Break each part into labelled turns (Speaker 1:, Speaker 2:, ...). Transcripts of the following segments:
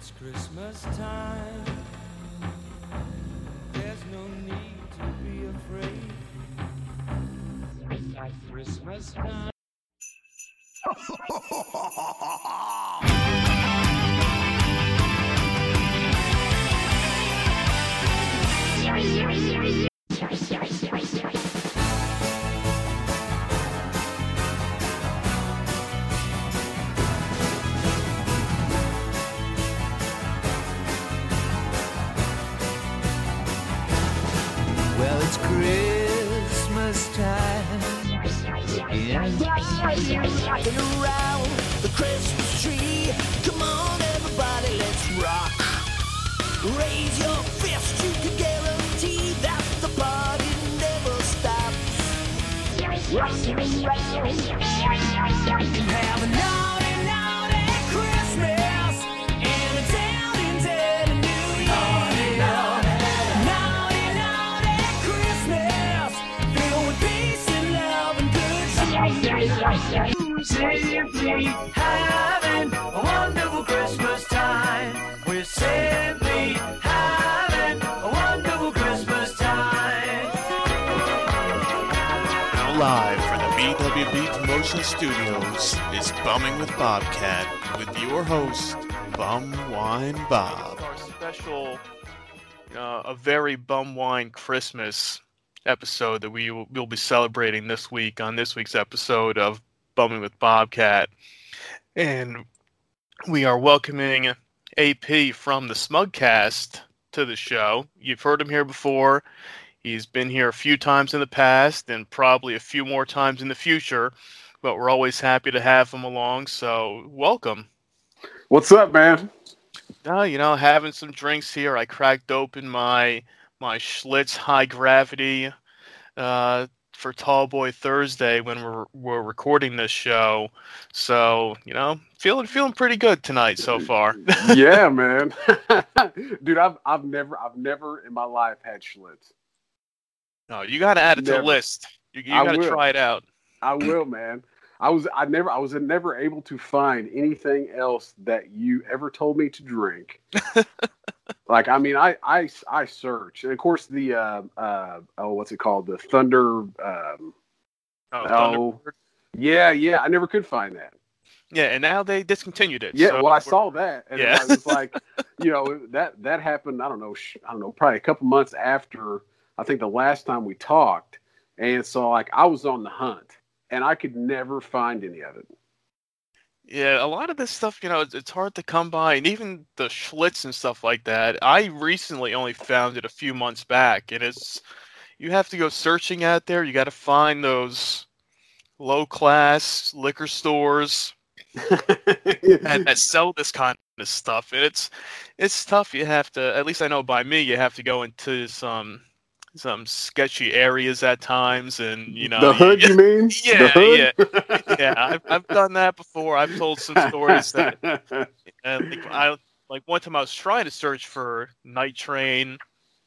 Speaker 1: It's Christmas time. There's no need to be afraid. It's Christmas time.
Speaker 2: Very bum wine Christmas episode that we will we'll be celebrating this week on this week's episode of Bumming with Bobcat. And we are welcoming AP from the Smugcast to the show. You've heard him here before. He's been here a few times in the past and probably a few more times in the future, but we're always happy to have him along. So, welcome.
Speaker 3: What's up, man?
Speaker 2: Uh, you know, having some drinks here. I cracked open my my Schlitz High Gravity uh, for Tall Boy Thursday when we're we're recording this show. So, you know, feeling feeling pretty good tonight so far.
Speaker 3: yeah, man. Dude, I've I've never I've never in my life had Schlitz.
Speaker 2: no, you got to add it to the list. You, you got to try it out.
Speaker 3: I will, man. I was I never I was never able to find anything else that you ever told me to drink. like I mean I I I search and of course the uh uh oh what's it called the Thunder um
Speaker 2: Oh,
Speaker 3: Oh. Yeah yeah I never could find that.
Speaker 2: Yeah, and now they discontinued it.
Speaker 3: Yeah,
Speaker 2: so
Speaker 3: well, I saw that, and
Speaker 2: Yeah.
Speaker 3: I was like, you know, that that happened. I don't know, sh- I don't know, probably a couple months after I think the last time we talked, and so like I was on the hunt, and I could never find any of it.
Speaker 2: Yeah, a lot of this stuff, you know, it's, it's hard to come by, and even the Schlitz and stuff like that. I recently only found it a few months back, and it's you have to go searching out there. You got to find those low class liquor stores and that sell this kind of stuff, and it's it's tough. You have to, at least I know by me, you have to go into some some sketchy areas at times, and you know
Speaker 3: the hood, you mean? The
Speaker 2: Yeah,
Speaker 3: hood?
Speaker 2: yeah, I've, I've done that before. I've told some stories that uh, like, I like one time I was trying to search for Night Train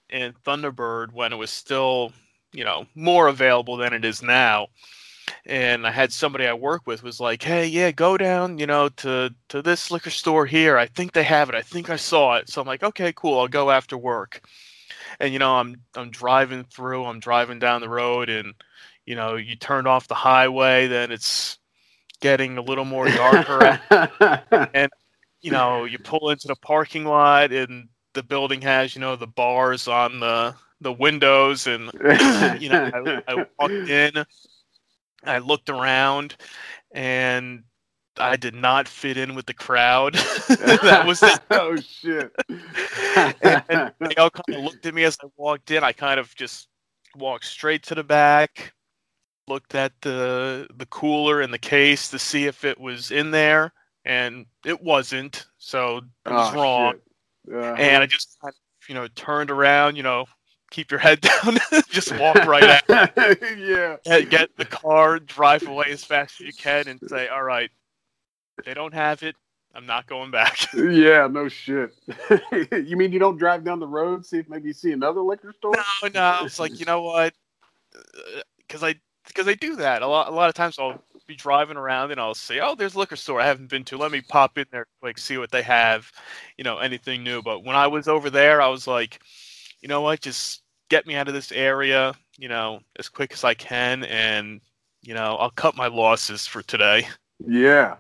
Speaker 2: and Thunderbird when it was still, you know, more available than it is now. And I had somebody I work with was like, "Hey, yeah, go down, you know, to to this liquor store here. I think they have it. I think I saw it." So I'm like, "Okay, cool. I'll go after work." And you know, I'm I'm driving through. I'm driving down the road, and you know, you turn off the highway, then it's getting a little more darker and you know, you pull into the parking lot and the building has, you know, the bars on the the windows and you know, I, I walked in, I looked around and I did not fit in with the crowd. that was it.
Speaker 3: oh shit.
Speaker 2: And, and they all kind of looked at me as I walked in. I kind of just walked straight to the back, looked at the the cooler and the case to see if it was in there, and it wasn't. So I was
Speaker 3: Oh,
Speaker 2: wrong.
Speaker 3: Uh-huh.
Speaker 2: And I just, kind of, you know, turned around. You know, keep your head down, just walk right out,
Speaker 3: yeah.
Speaker 2: get, get the car, drive away as fast as you can, and say, "All right, they don't have it. I'm not going back."
Speaker 3: Yeah, no shit. you mean you don't drive down the road, see if maybe you see another liquor store?
Speaker 2: no, no. It's like you know what? Uh, because I because I do that a lot. A lot of times I'll be driving around and I'll say, "Oh, there's a liquor store I haven't been to. Let me pop in there quick, see what they have, you know, anything new." But when I was over there, I was like, you know what, just get me out of this area, you know, as quick as I can, and you know, I'll cut my losses for today.
Speaker 3: Yeah,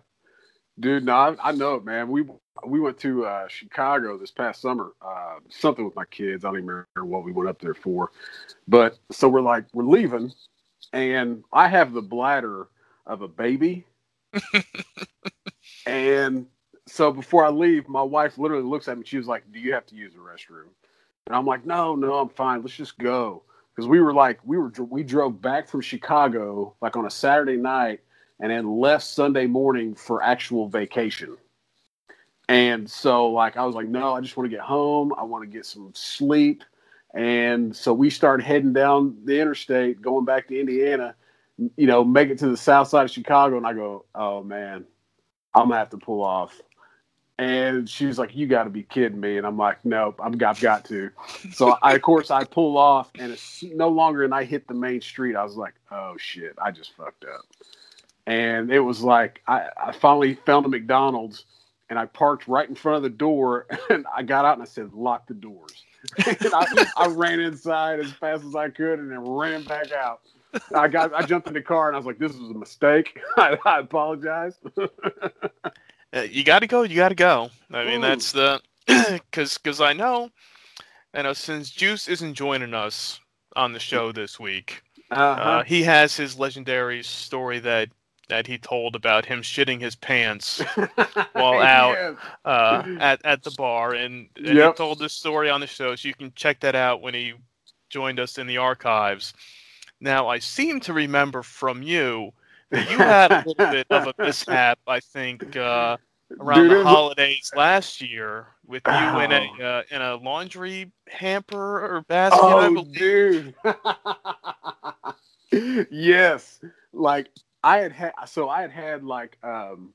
Speaker 3: dude. No, I, I know it, man. We we went to uh, Chicago this past summer. Uh, something with my kids. I don't even remember what we went up there for. But so we're like we're leaving, and I have the bladder of a baby, and so before I leave, my wife literally looks at me. She was like, "Do you have to use the restroom?" And I'm like, "No, no, I'm fine. Let's just go." Because we were like, we were we drove back from Chicago like on a Saturday night and then left Sunday morning for actual vacation. And so, like, I was like, no, I just want to get home. I want to get some sleep. And so we started heading down the interstate, going back to Indiana, you know, make it to the south side of Chicago. And I go, oh, man, I'm going to have to pull off. And she's like, you got to be kidding me. And I'm like, nope, I've got, I've got to. So, I, of course, I pull off, and it's no longer, and I hit the main street. I was like, oh, shit, I just fucked up and it was like I, I finally found a McDonald's and I parked right in front of the door and I got out and I said, lock the doors. I, I, ran inside as fast as I could and then ran back out. I got I jumped in the car and I was like, this was a mistake. I, I apologize.
Speaker 2: Uh, you got to go. You got to go. I mean,
Speaker 3: Ooh.
Speaker 2: that's the because because I know, I know since Juice isn't joining us on the show this week,
Speaker 3: Uh-huh.
Speaker 2: uh, he has his legendary story that that he told about him shitting his pants while out
Speaker 3: Yes.
Speaker 2: uh, at at the bar, and, and he told this story on the show, so you can check that out when he joined us in the archives. Now, I seem to remember from you that you had a little bit of a mishap, I think, uh, around
Speaker 3: Dude,
Speaker 2: the holidays last year with you in a
Speaker 3: Oh.
Speaker 2: uh, in a laundry hamper or basket. I
Speaker 3: Oh,
Speaker 2: believe.
Speaker 3: dude. yes. Like I had had, so I had had like, um,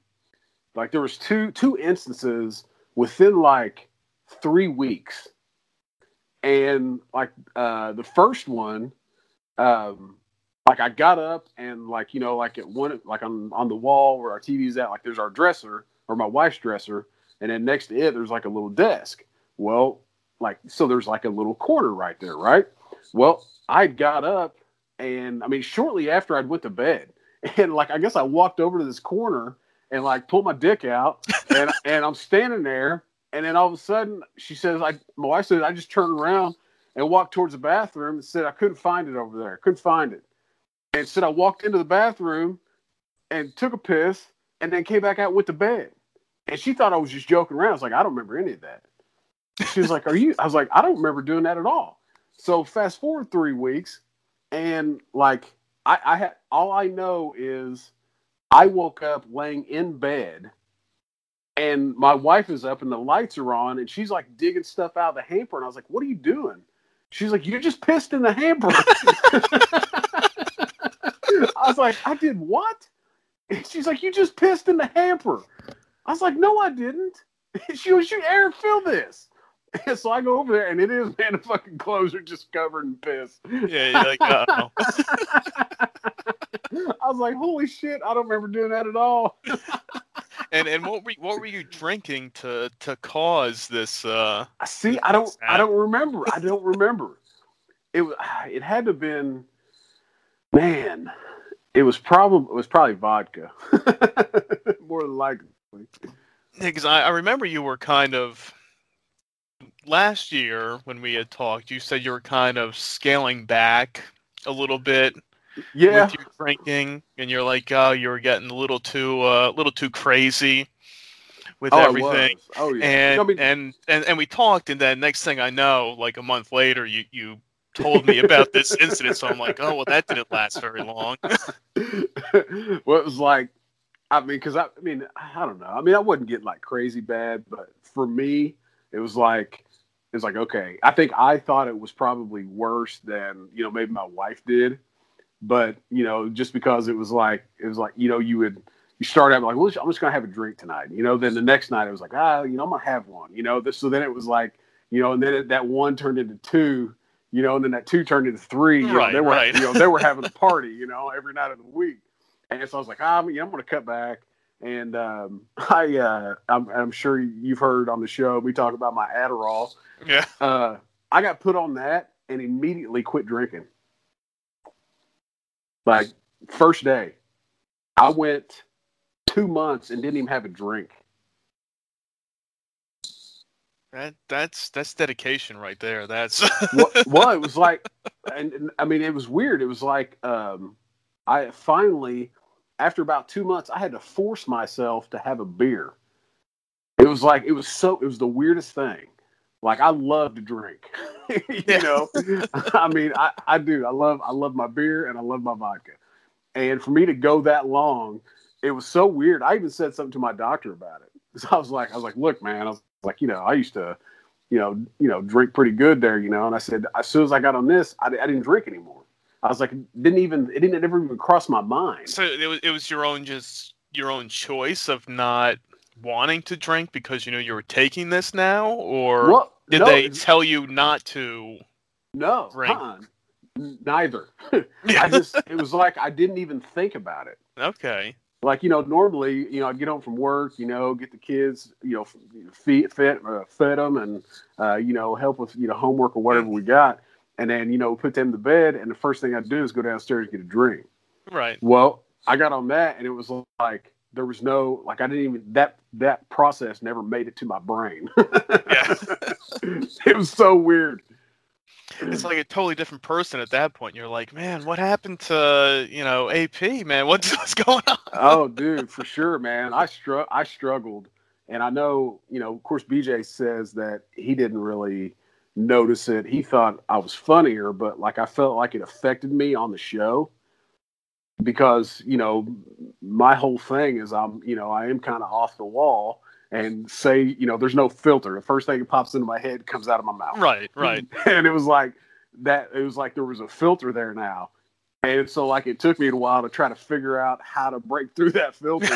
Speaker 3: like there was two two instances within like three weeks, and like uh, the first one, um, like I got up and like you know like at one like on on the wall where our TV's at, like there's our dresser or my wife's dresser, and then next to it there's like a little desk. Well, like so there's like a little corner right there, right? Well, I got up and I mean shortly after I'd went to bed. And like I guess I walked over to this corner and like pulled my dick out and and I'm standing there and then all of a sudden she says I my wife said I just turned around and walked towards the bathroom and said I couldn't find it over there. Couldn't find it. And said I walked into the bathroom and took a piss and then came back out with the bed. And she thought I was just joking around. I was like, I don't remember any of that. She was like, Are you? I was like, I don't remember doing that at all. So fast forward three weeks, and like I, I had all I know is I woke up laying in bed, and my wife is up and the lights are on, and she's like digging stuff out of the hamper, and I was like, What are you doing? She's like, You just pissed in the hamper. I was like, I did what? She's like, You just pissed in the hamper. I was like, No, I didn't. She was, you Eric, fill this. So I go over there, and it is, man, the fucking clothes are just covered in piss.
Speaker 2: Yeah, you're like.
Speaker 3: I was like, holy shit, I don't remember doing that at all.
Speaker 2: and and what were what were you drinking to to cause this? Uh,
Speaker 3: I See, I don't, I don't remember. I don't remember. It it had to have been, man. It was probably, it was probably vodka, more than likely.
Speaker 2: because I, I remember you were kind of last year when we had talked. You said you were kind of scaling back a little bit
Speaker 3: Yeah,
Speaker 2: with your drinking, and you're like, oh, you were getting a little too uh, a little too crazy with
Speaker 3: oh,
Speaker 2: everything.
Speaker 3: Oh yeah.
Speaker 2: And,
Speaker 3: I mean,
Speaker 2: and and and we talked, and then next thing I know, like a month later, you you told me about this incident. So I'm like, oh well, that didn't last very long.
Speaker 3: well, it was like, I mean, because I, I mean, I don't know. I mean, I wasn't getting like crazy bad, but for me, it was like, it was like, okay. I think I thought it was probably worse than you know maybe my wife did, but you know, just because it was like, it was like, you know, you would you start out like, well, I'm just gonna have a drink tonight, you know. Then the next night it was like, ah, you know, I'm gonna have one, you know. This, so then it was like, you know, and then it, that one turned into two, you know, and then that two turned into three. You
Speaker 2: Right,
Speaker 3: know, they were,
Speaker 2: right.
Speaker 3: you know, they were having a party, you know, every night of the week. And so I was like, ah, I'm, yeah, I'm going to cut back. And um, I, uh, I'm, I'm sure you've heard on the show we talk about my Adderall.
Speaker 2: Yeah.
Speaker 3: Uh, I got put on that and immediately quit drinking. Like first day, I went two months and didn't even have a drink.
Speaker 2: That that's that's dedication right there. That's
Speaker 3: well, well, it was like, and, and, I mean, it was weird. It was like, um, I finally, after about two months, I had to force myself to have a beer. It was like it was so. It was the weirdest thing. Like I love to drink, you know. I mean, I, I do. I love I love my beer and I love my vodka. And for me to go that long, it was so weird. I even said something to my doctor about it. So I was like, I was like, look, man, I was like, you know, I used to, you know, you know, drink pretty good there, you know. And I said, as soon as I got on this, I, I didn't drink anymore. I was like, didn't even, it didn't it never even cross my mind.
Speaker 2: so it was it was your own just your own choice of not wanting to drink because you know you were taking this now, or
Speaker 3: Well,
Speaker 2: did
Speaker 3: no,
Speaker 2: they tell you not to?
Speaker 3: No,
Speaker 2: drink?
Speaker 3: uh-uh. Neither. I just, it was like I didn't even think about it.
Speaker 2: okay.
Speaker 3: Like you know, normally you know I'd get home from work, you know, get the kids, you know, feed, fed, uh, fed them, and uh, you know, help with you know homework or whatever we got, and then you know put them to bed, and the first thing I'd do is go downstairs and get a drink.
Speaker 2: Right.
Speaker 3: Well, I got on that, and it was like there was no like I didn't even that that process never made it to my brain.
Speaker 2: Yeah.
Speaker 3: it was so weird.
Speaker 2: it's like a totally different person at that point. You're like, man, what happened to you know AP? Man, what's what's going on?
Speaker 3: oh, dude, for sure, man. I str- I struggled, and I know, you know, of course, BJ says that he didn't really notice it. He thought I was funnier, but like I felt like it affected me on the show because you know my whole thing is I'm, you know, I am kind of off the wall. And say, you know, there's no filter. The first thing that pops into my head comes out of my mouth.
Speaker 2: Right. Right.
Speaker 3: and it was like that it was like there was a filter there now and so like it took me a while to try to figure out how to break through that filter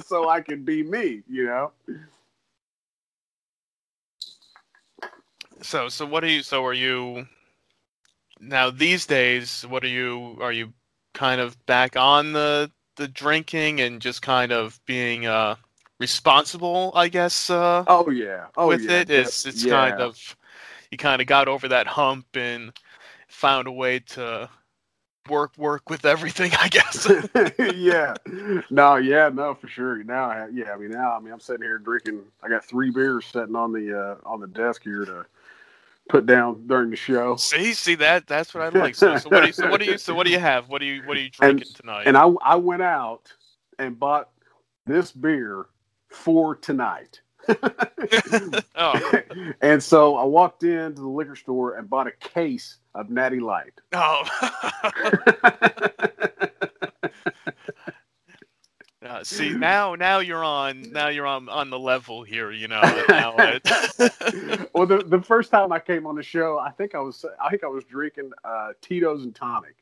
Speaker 3: so i could be me you know
Speaker 2: So so what are you? So are you now these days? What are you? Are you kind of back on the the drinking and just kind of being uh responsible? I guess. Uh,
Speaker 3: oh yeah oh
Speaker 2: with
Speaker 3: yeah
Speaker 2: it, it's it's
Speaker 3: Yeah.
Speaker 2: kind of you kind of got over that hump and found a way to work work with everything. I guess.
Speaker 3: yeah no yeah no for sure now yeah i mean now i mean i'm sitting here drinking i got three beers sitting on the uh on the desk here to put down during the show
Speaker 2: see, see that that's what I like. So, so what do you? So what do you? So what do you have? What do you? What are you drinking tonight?
Speaker 3: and I I went out and bought this beer for tonight.
Speaker 2: oh,
Speaker 3: and so I walked into the liquor store and bought a case of Natty Light.
Speaker 2: oh. Uh, see now, now you're on. Now you're on on the level here. You know. Now,
Speaker 3: well, the, the first time I came on the show, I think I was I think I was drinking uh, Tito's and tonic,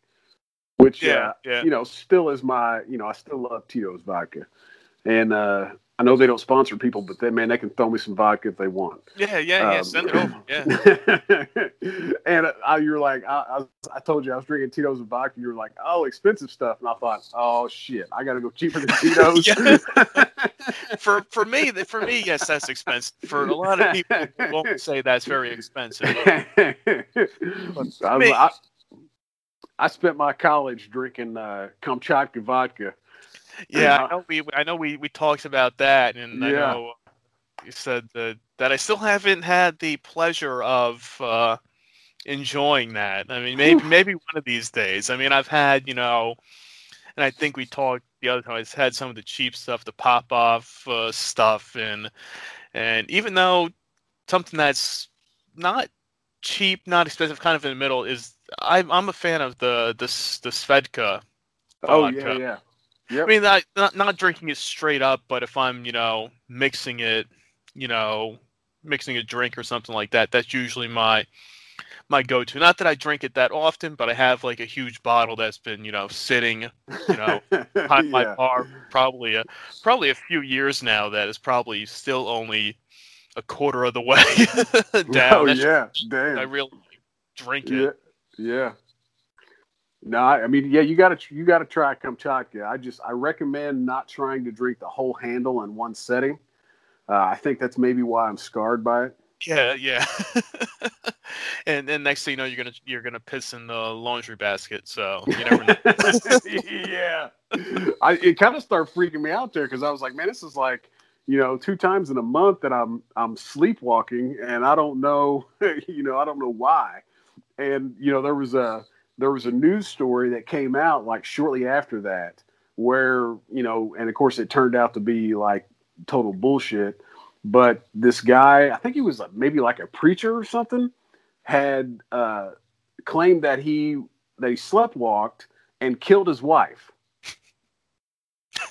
Speaker 3: which
Speaker 2: Yeah,
Speaker 3: uh,
Speaker 2: yeah.
Speaker 3: you know still is my you know I still love Tito's vodka, and uh, I know they don't sponsor people, but they man they can throw me some vodka if they want.
Speaker 2: yeah, yeah, yeah.
Speaker 3: Um,
Speaker 2: Send it over. Yeah.
Speaker 3: and I, you're like, I, I, I told you I was drinking Tito's and vodka. You were like, oh, expensive stuff, and I thought, oh shit, I got to go cheaper than Tito's.
Speaker 2: Yeah. For for me, for me, yes, that's expensive. For a lot of people, won't say that's very expensive.
Speaker 3: I, I spent my college drinking uh, Kamchatka vodka.
Speaker 2: Yeah, I know we I know we we talked about that, and I know you said that that I still haven't had the pleasure of uh, enjoying that. I mean, maybe maybe one of these days. I mean, I've had you know, and I think we talked the other time. I've had some of the cheap stuff, the pop off uh, stuff, and and even though something that's not cheap, not expensive, kind of in the middle is I'm I'm a fan of the the the Svedka.
Speaker 3: Oh
Speaker 2: vodka.
Speaker 3: yeah, yeah.
Speaker 2: I mean, not, not not drinking it straight up, but if I'm, you know, mixing it, you know, mixing a drink or something like that, that's usually my my go-to. Not that I drink it that often, but I have like a huge bottle that's been, you know, sitting you know, behind my
Speaker 3: yeah.
Speaker 2: bar probably a probably a few years now. That is probably still only a quarter of the way oh, down.
Speaker 3: Oh
Speaker 2: That's-
Speaker 3: yeah, damn.
Speaker 2: I really drink it.
Speaker 3: yeah, yeah. No, I mean, yeah, you got to you got to try Kamchatka. I just I recommend not trying to drink the whole handle in one setting. Uh, I think that's maybe why I'm scarred by it.
Speaker 2: Yeah, yeah. and then next thing you know, you're gonna you're gonna piss in the laundry basket. So you never know.
Speaker 3: yeah, I it kind of started freaking me out there because I was like, man, this is like you know two times in a month that I'm I'm sleepwalking and I don't know you know I don't know why. And you know there was a there was a news story that came out like shortly after that where you know and of course it turned out to be like total bullshit but this guy i think he was like, maybe like a preacher or something had uh, claimed that he that he sleptwalked and killed his wife.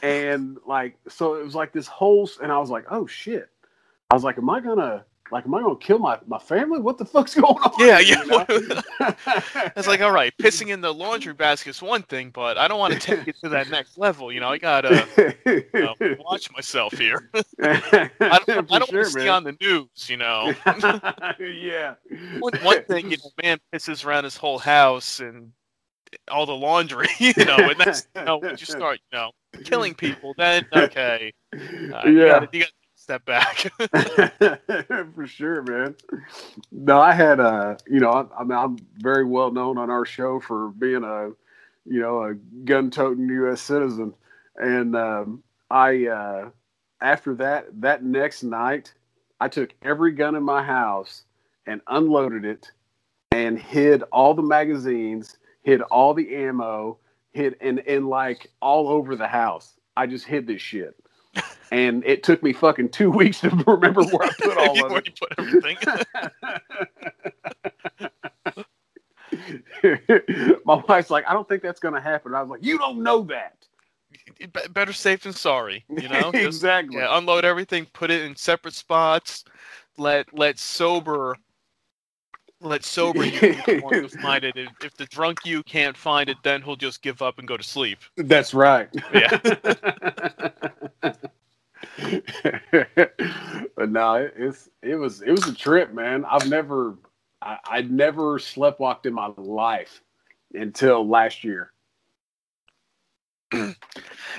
Speaker 3: And like so it was like this whole and i was like oh shit. I was like am i gonna like am i gonna kill my my family what the fuck's going on
Speaker 2: Yeah,
Speaker 3: You
Speaker 2: yeah.
Speaker 3: know?
Speaker 2: It's like, all right, pissing in the laundry basket is one thing, but I don't want to take it to that next level. You know, I gotta you know, watch myself here. I don't, I don't
Speaker 3: sure,
Speaker 2: want to see on the news. You know,
Speaker 3: yeah.
Speaker 2: one, one thing, you know, man pisses around his whole house and all the laundry. You know, and that's you know, you start, you know, killing people, then okay, uh, you
Speaker 3: Yeah.
Speaker 2: you gotta step back.
Speaker 3: For sure, man. No, I had uh, you know, I, I mean, I'm very well known on our show for being a, you know, a gun-toting U.S. citizen, and um, I, uh, after that, that next night, I took every gun in my house and unloaded it, and hid all the magazines, hid all the ammo, hid and and like all over the house. I just hid this shit. And it took me fucking two weeks to remember where I put all of
Speaker 2: Where
Speaker 3: it.
Speaker 2: you put everything.
Speaker 3: My wife's like, I don't think that's going to happen. I was like, you don't know that.
Speaker 2: Better safe than sorry. You know, Just-
Speaker 3: exactly.
Speaker 2: Yeah, unload everything, put it in separate spots. Let let sober, let sober you be the one to find it. If, if the drunk you can't find it, then he'll just give up and go to sleep.
Speaker 3: That's right.
Speaker 2: Yeah.
Speaker 3: But no, it, it's it was it was a trip, man. I've never I, I'd never sleptwalked in my life until last year.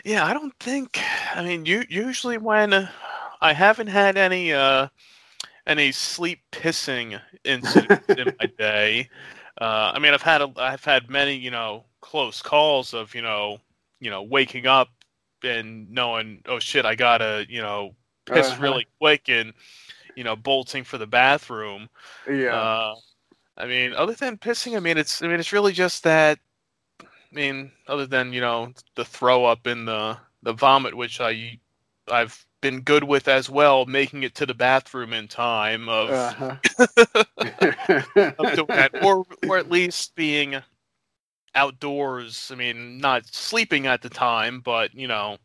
Speaker 2: Yeah, I don't think. I mean, you usually when uh, I haven't had any uh any sleep pissing incidents in my day. Uh, I mean, I've had a, I've had many you know close calls of you know you know waking up and knowing oh shit I gotta you know piss
Speaker 3: Uh-huh.
Speaker 2: really quick and you know bolting for the bathroom.
Speaker 3: Yeah.
Speaker 2: Uh, I mean, other than pissing, I mean, it's I mean, it's really just that. I mean, other than you know the throw up and the the vomit, which I I've been good with as well, making it to the bathroom in time of,
Speaker 3: Uh-huh.
Speaker 2: of doing that, or or at least being outdoors. I mean, not sleeping at the time, but you know,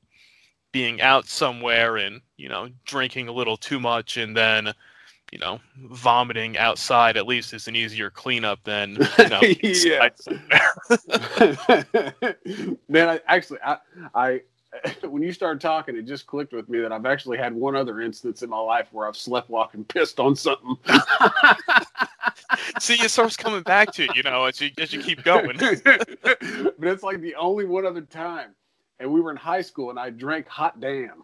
Speaker 2: being out somewhere and you know drinking a little too much and then you know vomiting outside at least is an easier cleanup than you know
Speaker 3: Yeah. Man, I actually I I when you started talking, it just clicked with me that I've actually had one other instance in my life where I've slept walking pissed on something.
Speaker 2: See, it starts coming back to you, you know, as you as you keep going.
Speaker 3: but it's like the only one other time. And we were in high school and I drank hot damn.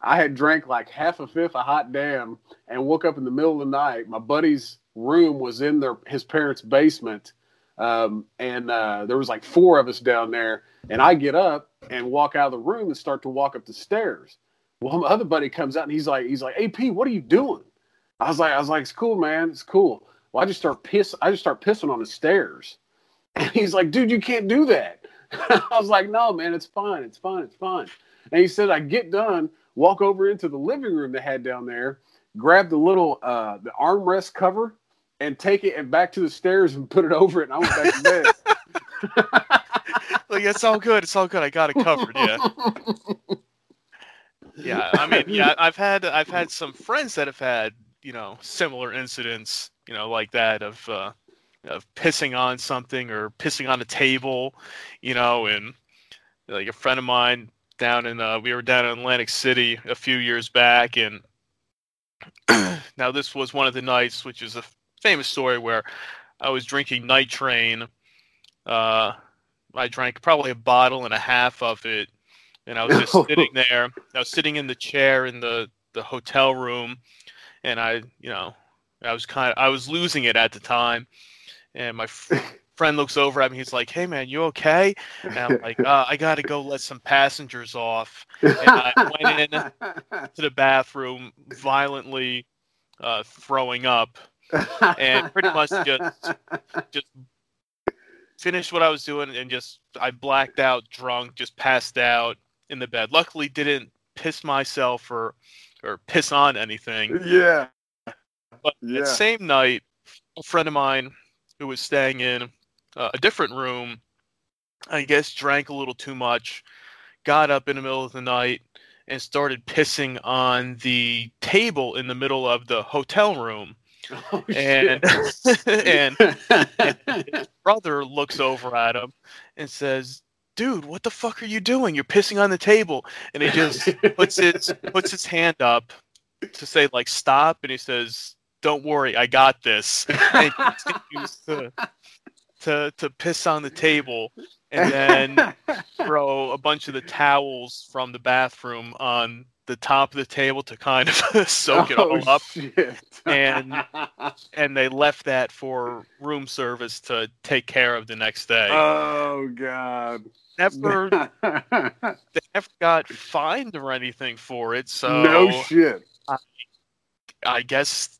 Speaker 3: I had drank like half a fifth of hot damn and woke up in the middle of the night. My buddy's room was in their his parents' basement. Um, and uh, there was like four of us down there. And I get up and walk out of the room and start to walk up the stairs. Well, my other buddy comes out and he's like, he's like, AP, what are you doing? I was like, I was like, it's cool, man. It's cool. Well, I just start piss. I just start pissing on the stairs. And he's like, dude, you can't do that. I was like, no, man, it's fine. It's fine. It's fine. And he said, I get done, walk over into the living room they had down there, grab the little uh, the armrest cover, and take it and back to the stairs and put it over it. And I went back to bed.
Speaker 2: like it's all good, it's all good. I got it covered. Yeah, yeah. I mean, yeah. I've had I've had some friends that have had you know similar incidents, you know, like that of uh, of pissing on something or pissing on a table, you know, and like a friend of mine down in uh, we were down in Atlantic City a few years back, and now this was one of the nights, which is a famous story where I was drinking Night Train Uh, I drank probably a bottle and a half of it, and I was just sitting there. I was sitting in the chair in the the hotel room, and I, you know, I was kind of I was losing it at the time, and my friend looks over at me. He's like, "Hey man, you okay?" And I'm like, uh, "I got to go let some passengers off." And I went in to the bathroom, violently uh, throwing up, and pretty much just just finished what I was doing and just I blacked out, drunk, just passed out in the bed. Luckily, didn't piss myself or or piss on anything.
Speaker 3: yeah.
Speaker 2: But
Speaker 3: Yeah.
Speaker 2: that same night, a friend of mine who was staying in uh, a different room, I guess, drank a little too much, got up in the middle of the night, and started pissing on the table in the middle of the hotel room.
Speaker 3: Oh,
Speaker 2: And and
Speaker 3: shit.
Speaker 2: brother looks over at him and says, "Dude, what the fuck are you doing? You're pissing on the table." And he just puts his puts his hand up to say like stop, and he says, "Don't worry, I got this." And he continues to to to piss on the table, and then throw a bunch of the towels from the bathroom on the top of the table to kind of soak it all
Speaker 3: Oh,
Speaker 2: up. And- And they left that for room service to take care of the next day.
Speaker 3: oh god.
Speaker 2: never they never got fined or anything for it, so
Speaker 3: no shit.
Speaker 2: I guess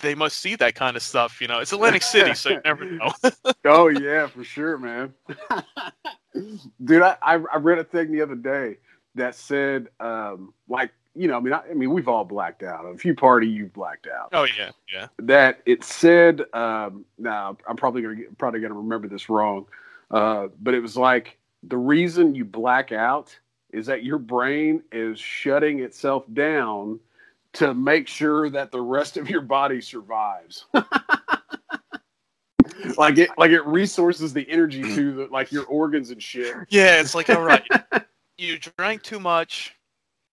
Speaker 2: they must see that kind of stuff. You know, it's Atlantic City, so you never know.
Speaker 3: oh yeah, for sure, man. Dude, I, I I read a thing the other day that said, um, like, you know, I mean, I, I mean, we've all blacked out. If you party, you've blacked out.
Speaker 2: oh yeah, yeah.
Speaker 3: That it said, um, now I'm probably gonna get, probably gonna remember this wrong, uh, but it was like the reason you black out is that your brain is shutting itself down to make sure that the rest of your body survives. like it like it resources the energy to the like your organs and shit.
Speaker 2: Yeah, it's like all right, you drank too much,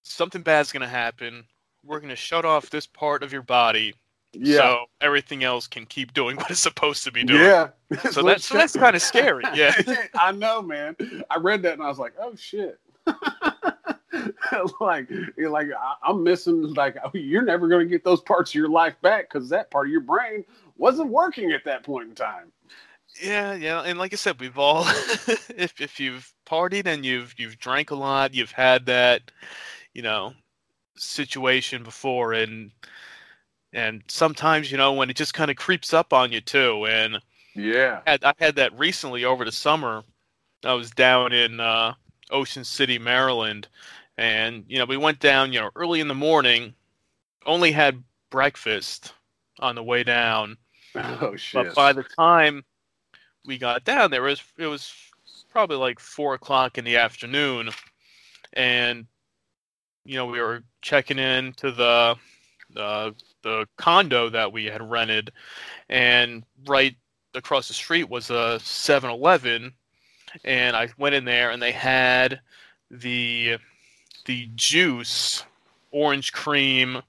Speaker 2: something bad's gonna happen. We're gonna shut off this part of your body,
Speaker 3: Yeah.
Speaker 2: so everything else can keep doing what it's supposed to be doing.
Speaker 3: yeah.
Speaker 2: So that's so that's kind of scary. Yeah.
Speaker 3: I know, man. I read that and I was like, oh shit. like, like I, I'm missing. Like, you're never going to get those parts of your life back because that part of your brain wasn't working at that point in time.
Speaker 2: Yeah, yeah, and like I said, we've all if if you've partied and you've you've drank a lot, you've had that, you know, situation before and and sometimes, you know, when it just kind of creeps up on you too. And
Speaker 3: Yeah.
Speaker 2: I had, I had that recently over the summer. I was down in uh Ocean City, Maryland, and you know, we went down, you know, early in the morning, only had breakfast on the way down.
Speaker 3: Oh shit.
Speaker 2: But by the time we got down there, it was it was probably like four o'clock in the afternoon, and you know we were checking in to the the the condo that we had rented, and right across the street was a 7-Eleven, and I went in there and they had the the Joose orange cream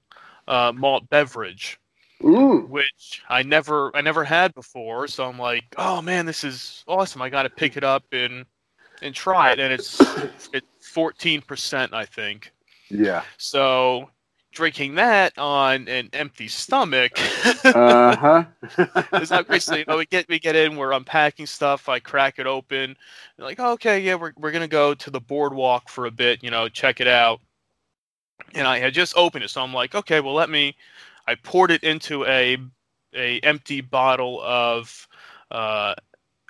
Speaker 2: uh, malt beverage
Speaker 3: Ooh.
Speaker 2: which I never I never had before. So I'm like, oh man, this is awesome. I got to pick it up and and try it. And it's it's 14 percent, I think.
Speaker 3: Yeah.
Speaker 2: So drinking that on an empty stomach
Speaker 3: Uh huh.
Speaker 2: is not great. So you know, we get we get in, we're unpacking stuff. I crack it open. Like, oh, okay, yeah, we're we're gonna go to the boardwalk for a bit. You know, check it out. And I had just opened it, so I'm like, okay, well, let me. I poured it into a a empty bottle of uh,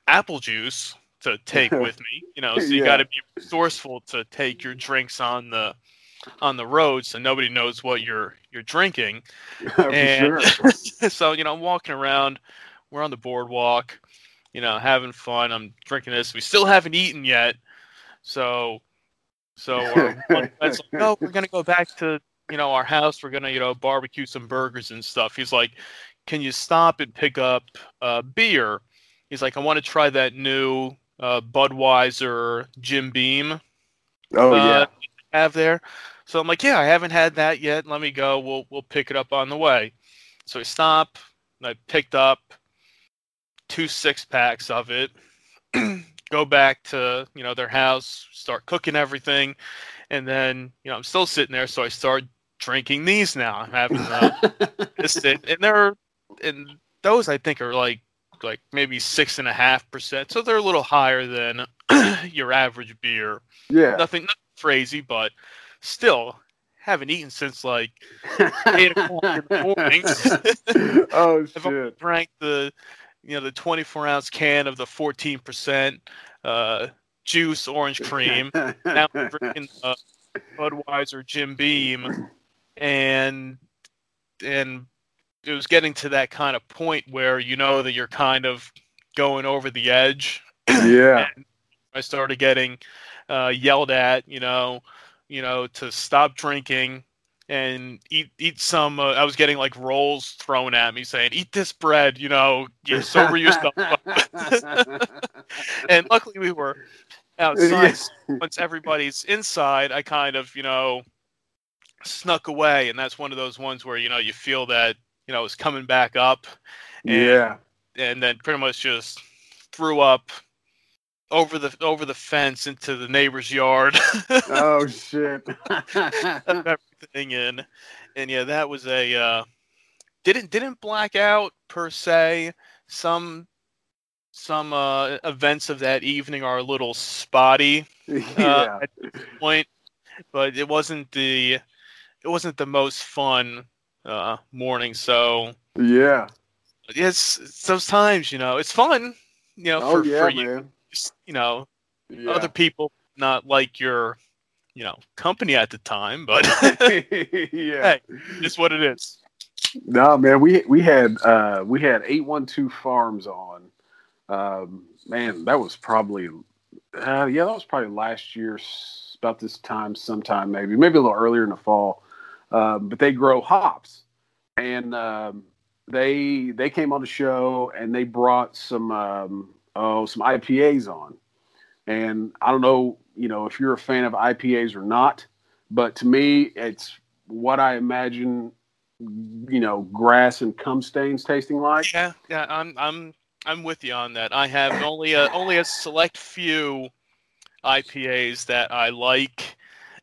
Speaker 2: apple juice to take with me. You know, so you
Speaker 3: Yeah.
Speaker 2: got to be resourceful to take your drinks on the on the road, so nobody knows what you're you're drinking. And
Speaker 3: sure.
Speaker 2: so you know, I'm walking around. We're on the boardwalk, you know, having fun. I'm drinking this. We still haven't eaten yet, so so our like, "No, we're gonna go back to you know our house. We're gonna you know barbecue some burgers and stuff." He's like, "Can you stop and pick up uh, beer?" He's like, "I want to try that new uh, Budweiser Jim Beam."
Speaker 3: Oh
Speaker 2: uh,
Speaker 3: yeah.
Speaker 2: have there. So I'm like, yeah, I haven't had that yet. Let me go. We'll we'll pick it up on the way. So I stop. And I picked up two six packs of it. go back to you know their house, start cooking everything, and then you know I'm still sitting there, so I start drinking these now. I'm having uh, this, and they're and those I think are like like maybe six and a half percent, so they're a little higher than your average beer.
Speaker 3: yeah.
Speaker 2: Nothing, nothing crazy, but still haven't eaten since like eight o'clock in the morning.
Speaker 3: oh shit!
Speaker 2: I've drank the you know the 24 ounce can of the 14 percent uh, Joose orange cream. now I'm drinking uh, Budweiser Jim Beam, and and it was getting to that kind of point where you know that you're kind of going over the edge.
Speaker 3: yeah.
Speaker 2: I started getting uh, yelled at, you know, you know, to stop drinking and eat eat some. Uh, I was getting like rolls thrown at me, saying, "Eat this bread," you know, you sober yourself. up." and luckily, we were outside. Once everybody's inside, I kind of, you know, snuck away, and that's one of those ones where you know you feel that you know it's coming back up, and,
Speaker 3: yeah.
Speaker 2: and then pretty much just threw up over the over the fence into the neighbor's yard.
Speaker 3: Oh shit.
Speaker 2: everything in, and yeah, that was a uh, didn't didn't black out per se. Some some uh, events of that evening are a little spotty
Speaker 3: yeah.
Speaker 2: at this point, but it wasn't the it wasn't the most fun uh, morning. So
Speaker 3: Yeah.
Speaker 2: it's, it's those times, you know, it's fun, you know,
Speaker 3: Oh
Speaker 2: for,
Speaker 3: yeah,
Speaker 2: for you, just, you know,
Speaker 3: Yeah.
Speaker 2: other people not like your, you know, company at the time, but
Speaker 3: yeah.
Speaker 2: Hey. it's what it is.
Speaker 3: No, man, we we had uh we had eight one two farms on. Um man, that was probably uh yeah, that was probably last year about this time sometime maybe, maybe a little earlier in the fall. Um, but they grow hops. And um they they came on the show and they brought some um oh some IPAs on. And I don't know, you know, if you're a fan of IPAs or not, but to me it's what I imagine you know, grass and cum stains tasting like.
Speaker 2: Yeah, yeah, I'm I'm I'm with you on that. I have only a only a select few IPAs that I like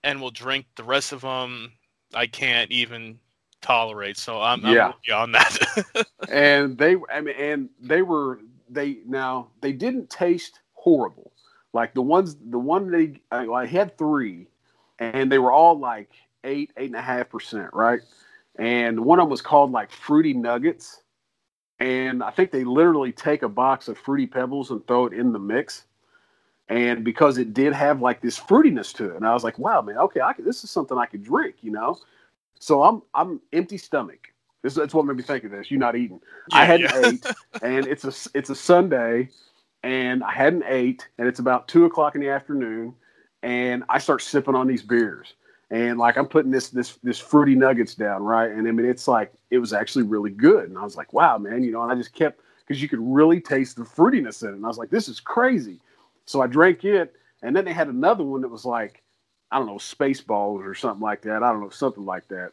Speaker 2: and will drink. The rest of them I can't even tolerate. So I'm, I'm
Speaker 3: Yeah.
Speaker 2: on that.
Speaker 3: And they, I mean, and they were they now they didn't taste horrible. Like the ones, the one they I, I had three, and they were all like eight, eight and a half percent, right? And one of them was called like Fruity Nuggets, and I think they literally take a box of Fruity Pebbles and throw it in the mix. And because it did have like this fruitiness to it, and I was like, "Wow, man, okay, could, this is something I could drink," you know. So I'm I'm empty stomach. This that's what made me think of this. you're not eating. I hadn't
Speaker 2: yeah.
Speaker 3: ate, and it's a it's a Sunday, and I hadn't ate, and it's about two o'clock in the afternoon, and I start sipping on these beers, and like I'm putting this this this fruity nuggets down, right? And I mean, it's like it was actually really good, and I was like, wow, man, you know, and I just kept because you could really taste the fruitiness in it, and I was like, this is crazy. So I drank it, and then they had another one that was like, I don't know, Spaceballs or something like that. I don't know, something like that.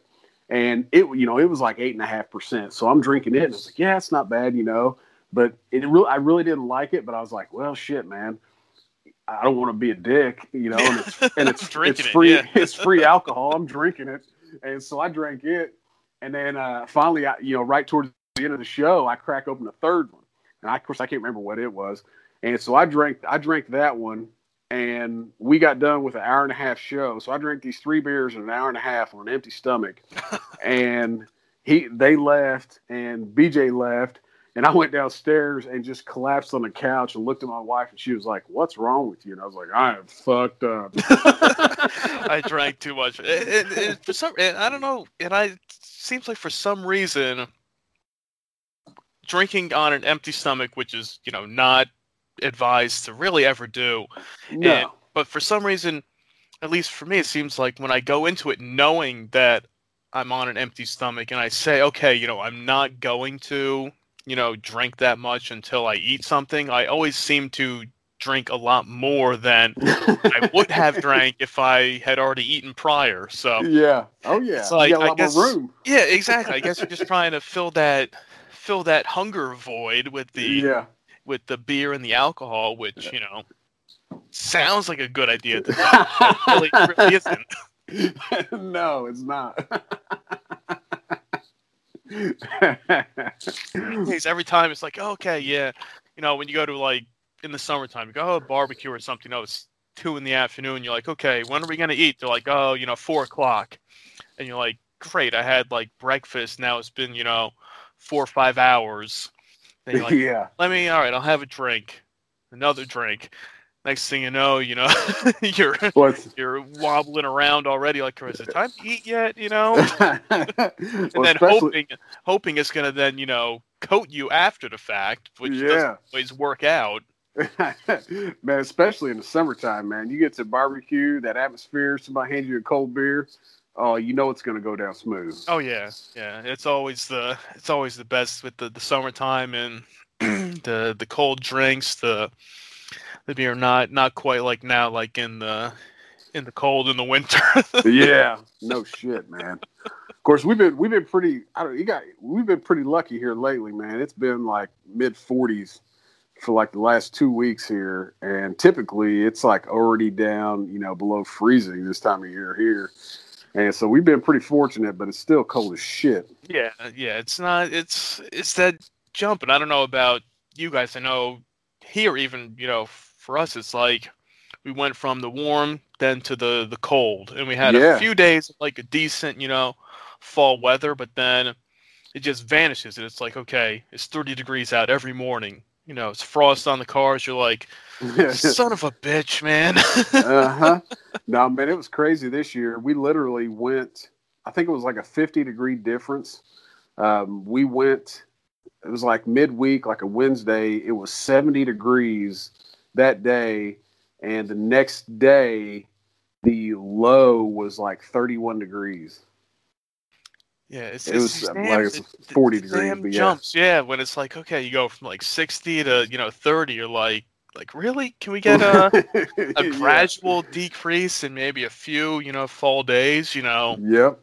Speaker 3: And it you know it was like eight and a half percent. So i'm drinking it and i was like yeah it's not bad you know. But it really i really didn't like it but i was like well shit man. I don't want to be a dick you know and it's and it's, it's
Speaker 2: it,
Speaker 3: free
Speaker 2: yeah.
Speaker 3: it's free alcohol. I'm drinking it. And so i drank it. And then uh finally I, you know right towards the end of the show i crack open a third one. And I, of course i can't remember what it was and so i drank i drank that one and we got done with an hour and a half show. So I drank these three beers in an hour and a half on an empty stomach. and he they left and BJ left. And I went downstairs and just collapsed on the couch and looked at my wife and she was like, What's wrong with you? And I was like, I am fucked up.
Speaker 2: I drank too much. For some, I don't know, and I it seems like for some reason, drinking on an empty stomach, which is you know not advised to really ever do,
Speaker 3: no.
Speaker 2: And- but for some reason, at least for me, it seems like when I go into it knowing that I'm on an empty stomach and I say, okay, you know, I'm not going to, you know, drink that much until I eat something, I always seem to drink a lot more than I would have drank if I had already eaten prior. So
Speaker 3: yeah. Oh yeah.
Speaker 2: It's like,
Speaker 3: you got a
Speaker 2: I guess-
Speaker 3: more room.
Speaker 2: yeah, exactly. I guess you're just trying to fill that fill that hunger void with the
Speaker 3: Yeah.
Speaker 2: With the beer and the alcohol, which you know sounds like a good idea. To them, but really, it really isn't.
Speaker 3: no, it's not.
Speaker 2: Because every time it's like, okay, yeah, you know, when you go to like in the summertime, you go oh, barbecue or something. You know, it's two in the afternoon. You're like, okay, when are we gonna eat? They're like, oh, you know, four o'clock, and you're like, great, I had like breakfast. Now it's been you know four or five hours. Like,
Speaker 3: yeah.
Speaker 2: let me, all right, I'll have a drink, another drink. Next thing you know, you know, you're
Speaker 3: Well, it's-
Speaker 2: you're wobbling around already. Like, is it time to eat yet? You know,
Speaker 3: well,
Speaker 2: and then
Speaker 3: especially-
Speaker 2: hoping hoping it's gonna then you know coat you after the fact, which
Speaker 3: Yeah.
Speaker 2: doesn't always work out.
Speaker 3: man, especially in the summertime, man. You get to barbecue, that atmosphere, somebody hands you a cold beer. Oh, you know it's gonna go down smooth.
Speaker 2: Oh yeah, yeah. It's always the it's always the best with the, the summertime and the the cold drinks, the the beer not not quite like now, like in the in the cold in the winter.
Speaker 3: yeah, no shit, man. Of course, we've been we've been pretty. I don't. You got. We've been pretty lucky here lately, man. It's been like mid forties for like the last two weeks here, and typically it's like already down, you know, below freezing this time of year here. And so we've been pretty fortunate, but it's still cold as shit.
Speaker 2: yeah, yeah. It's not. It's it's that jump, and I don't know about you guys. I know here, even you know, for us, it's like we went from the warm then to the the cold, and we had
Speaker 3: Yeah.
Speaker 2: a few days of like a decent, you know, fall weather, but then it just vanishes, and it's like okay, it's 30 degrees out every morning. You know, it's frost on the cars. You're like, son of a bitch, man.
Speaker 3: uh huh. No, man, it was crazy this year. We literally went. I think it was like a fifty degree difference. Um, we went. It was like midweek, like a Wednesday. It was seventy degrees that day, and the next day, the low was like thirty one degrees.
Speaker 2: Yeah, it's,
Speaker 3: It
Speaker 2: it's
Speaker 3: was, uh,
Speaker 2: damn-
Speaker 3: like, it's
Speaker 2: it-
Speaker 3: 40
Speaker 2: the
Speaker 3: degrees, but yeah.
Speaker 2: jumps. Yeah, when it's like okay, you go from like sixty to you know thirty. You're like, like really? Can we get a a
Speaker 3: Yeah.
Speaker 2: gradual decrease in maybe a few you know fall days? You know,
Speaker 3: Yep.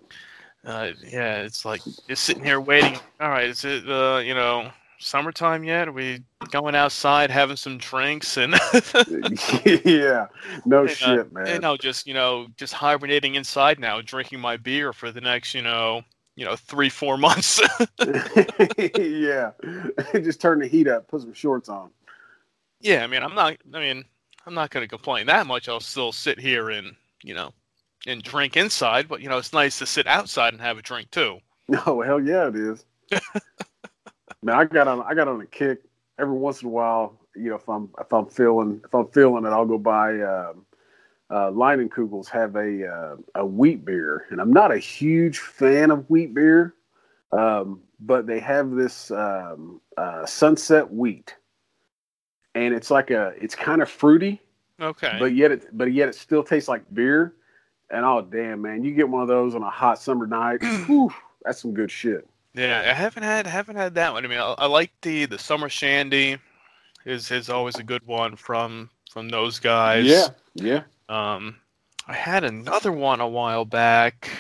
Speaker 2: uh, yeah, it's like just sitting here waiting. All right, is it uh, you know summertime yet? Are we going outside having some drinks and
Speaker 3: yeah. No
Speaker 2: And, uh,
Speaker 3: shit, man.
Speaker 2: you know just you know just hibernating inside now, drinking my beer for the next you know you know three four months.
Speaker 3: yeah. Just turn the heat up, put some shorts on.
Speaker 2: Yeah, I mean, I'm not. I mean, I'm not going to complain that much. I'll still sit here and you know, and drink inside. But you know, it's nice to sit outside and have a drink too.
Speaker 3: No, hell yeah, it is. Man, I got on I got on a kick every once in a while. You know, if I'm if I'm feeling if I'm feeling it, I'll go buy. Um, uh, Leinenkugel's have a uh, a wheat beer, and I'm not a huge fan of wheat beer, um, but they have this um, uh, Sunset Wheat, and it's like a it's kind of fruity,
Speaker 2: Okay.
Speaker 3: but yet it but yet it still tastes like beer. And oh damn, man, you get one of those on a hot summer night, whew, that's some good shit.
Speaker 2: yeah, I haven't had haven't had that one. I mean, I, I like the the summer shandy. Is is always a good one from from those guys.
Speaker 3: Yeah, yeah.
Speaker 2: Um, I had another one a while back.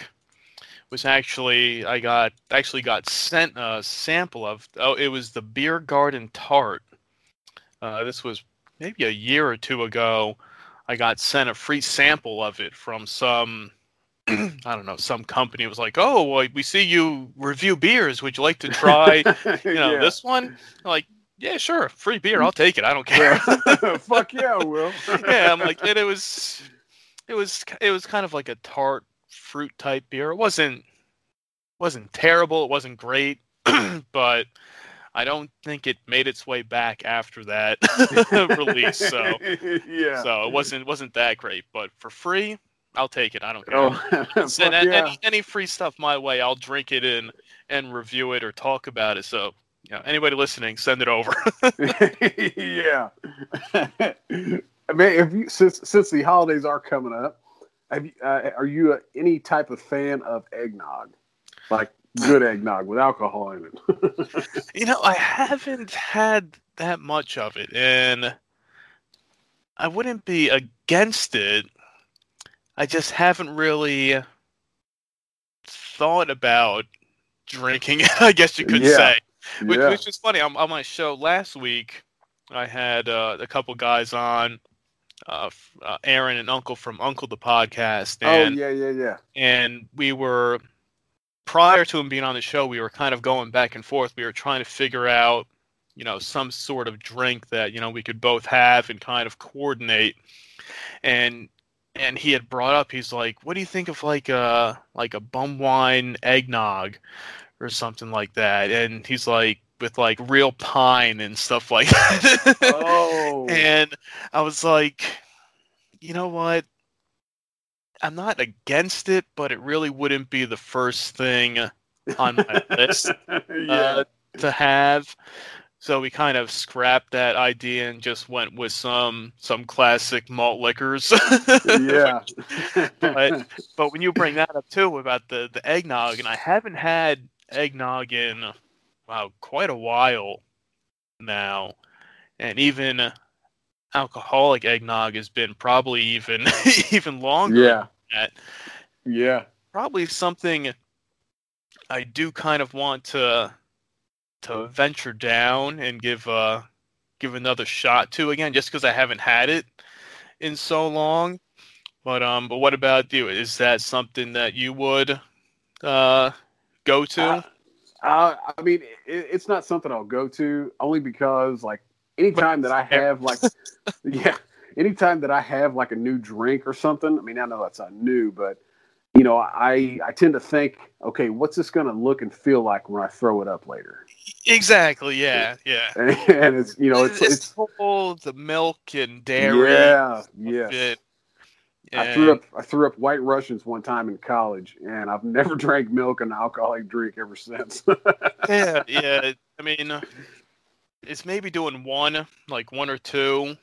Speaker 2: Was actually I got actually got sent a sample of. Oh, it was the Beer Garden Tart. Uh, this was maybe a year or two ago. I got sent a free sample of it from some. I don't know, some company It was like, "Oh, well, we see you review beers. Would you like to try, you know,
Speaker 3: Yeah.
Speaker 2: this one?" Like, "Yeah, sure, free beer. I'll mm. take it. I don't care."
Speaker 3: Yeah. Fuck yeah, I will.
Speaker 2: yeah, I'm like, and it was, it was, it was kind of like a tart fruit type beer. It wasn't, wasn't terrible. It wasn't great, but I don't think it made its way back after that release. So,
Speaker 3: yeah.
Speaker 2: so it wasn't, wasn't that great. But for free, I'll take it. I don't care.
Speaker 3: oh,
Speaker 2: Send
Speaker 3: yeah.
Speaker 2: any, any free stuff my way, I'll drink it in and review it or talk about it. So, know, anybody listening, send it over.
Speaker 3: yeah. I mean, if you since since the holidays are coming up, have you, uh, are you uh, any type of fan of eggnog, like good eggnog with alcohol in it?
Speaker 2: You know, I haven't had that much of it, and I wouldn't be against it. I just haven't really thought about drinking it, I guess you could
Speaker 3: Yeah.
Speaker 2: say. Which,
Speaker 3: yeah.
Speaker 2: which is funny. On, on my show last week, I had uh, a couple guys on, uh, uh, Aaron and Uncle from Uncle the podcast, and
Speaker 3: oh yeah, yeah, yeah.
Speaker 2: and we were prior to him being on the show, we were kind of going back and forth. We were trying to figure out, you know, some sort of drink that you know we could both have and kind of coordinate. And and he had brought up, he's like, "What do you think of like a like a bum wine eggnog or something like that?" And he's like, with like real pine and stuff like that.
Speaker 3: Oh,
Speaker 2: and I was like, you know what? I'm not against it, but it really wouldn't be the first thing on my list
Speaker 3: yeah,
Speaker 2: uh, to have. So we kind of scrapped that idea and just went with some some classic malt liquors.
Speaker 3: yeah.
Speaker 2: but but when you bring that up too about the the eggnog, and I haven't had eggnog in wow quite a while now, and even alcoholic eggnog has been probably even even longer.
Speaker 3: yeah,
Speaker 2: than that.
Speaker 3: yeah,
Speaker 2: Probably something I do kind of want to to venture down and give uh give another shot to again, just because I haven't had it in so long. But um, but what about you? Is that something that you would uh go to?
Speaker 3: Uh, uh, I mean, it, it's not something I'll go to only because, like, anytime that I have, like, yeah, anytime that I have like a new drink or something. I mean, I know that's not new, but you know, I I tend to think, okay, what's this going to look and feel like when I throw it up later?
Speaker 2: exactly. Yeah. Yeah.
Speaker 3: And it's you know, it's it's
Speaker 2: the whole the milk and dairy.
Speaker 3: yeah, yeah. I threw up I threw up White Russians one time in college, and I've never drank milk and alcoholic drink ever since.
Speaker 2: yeah, yeah. I mean, it's maybe doing one, like one or two,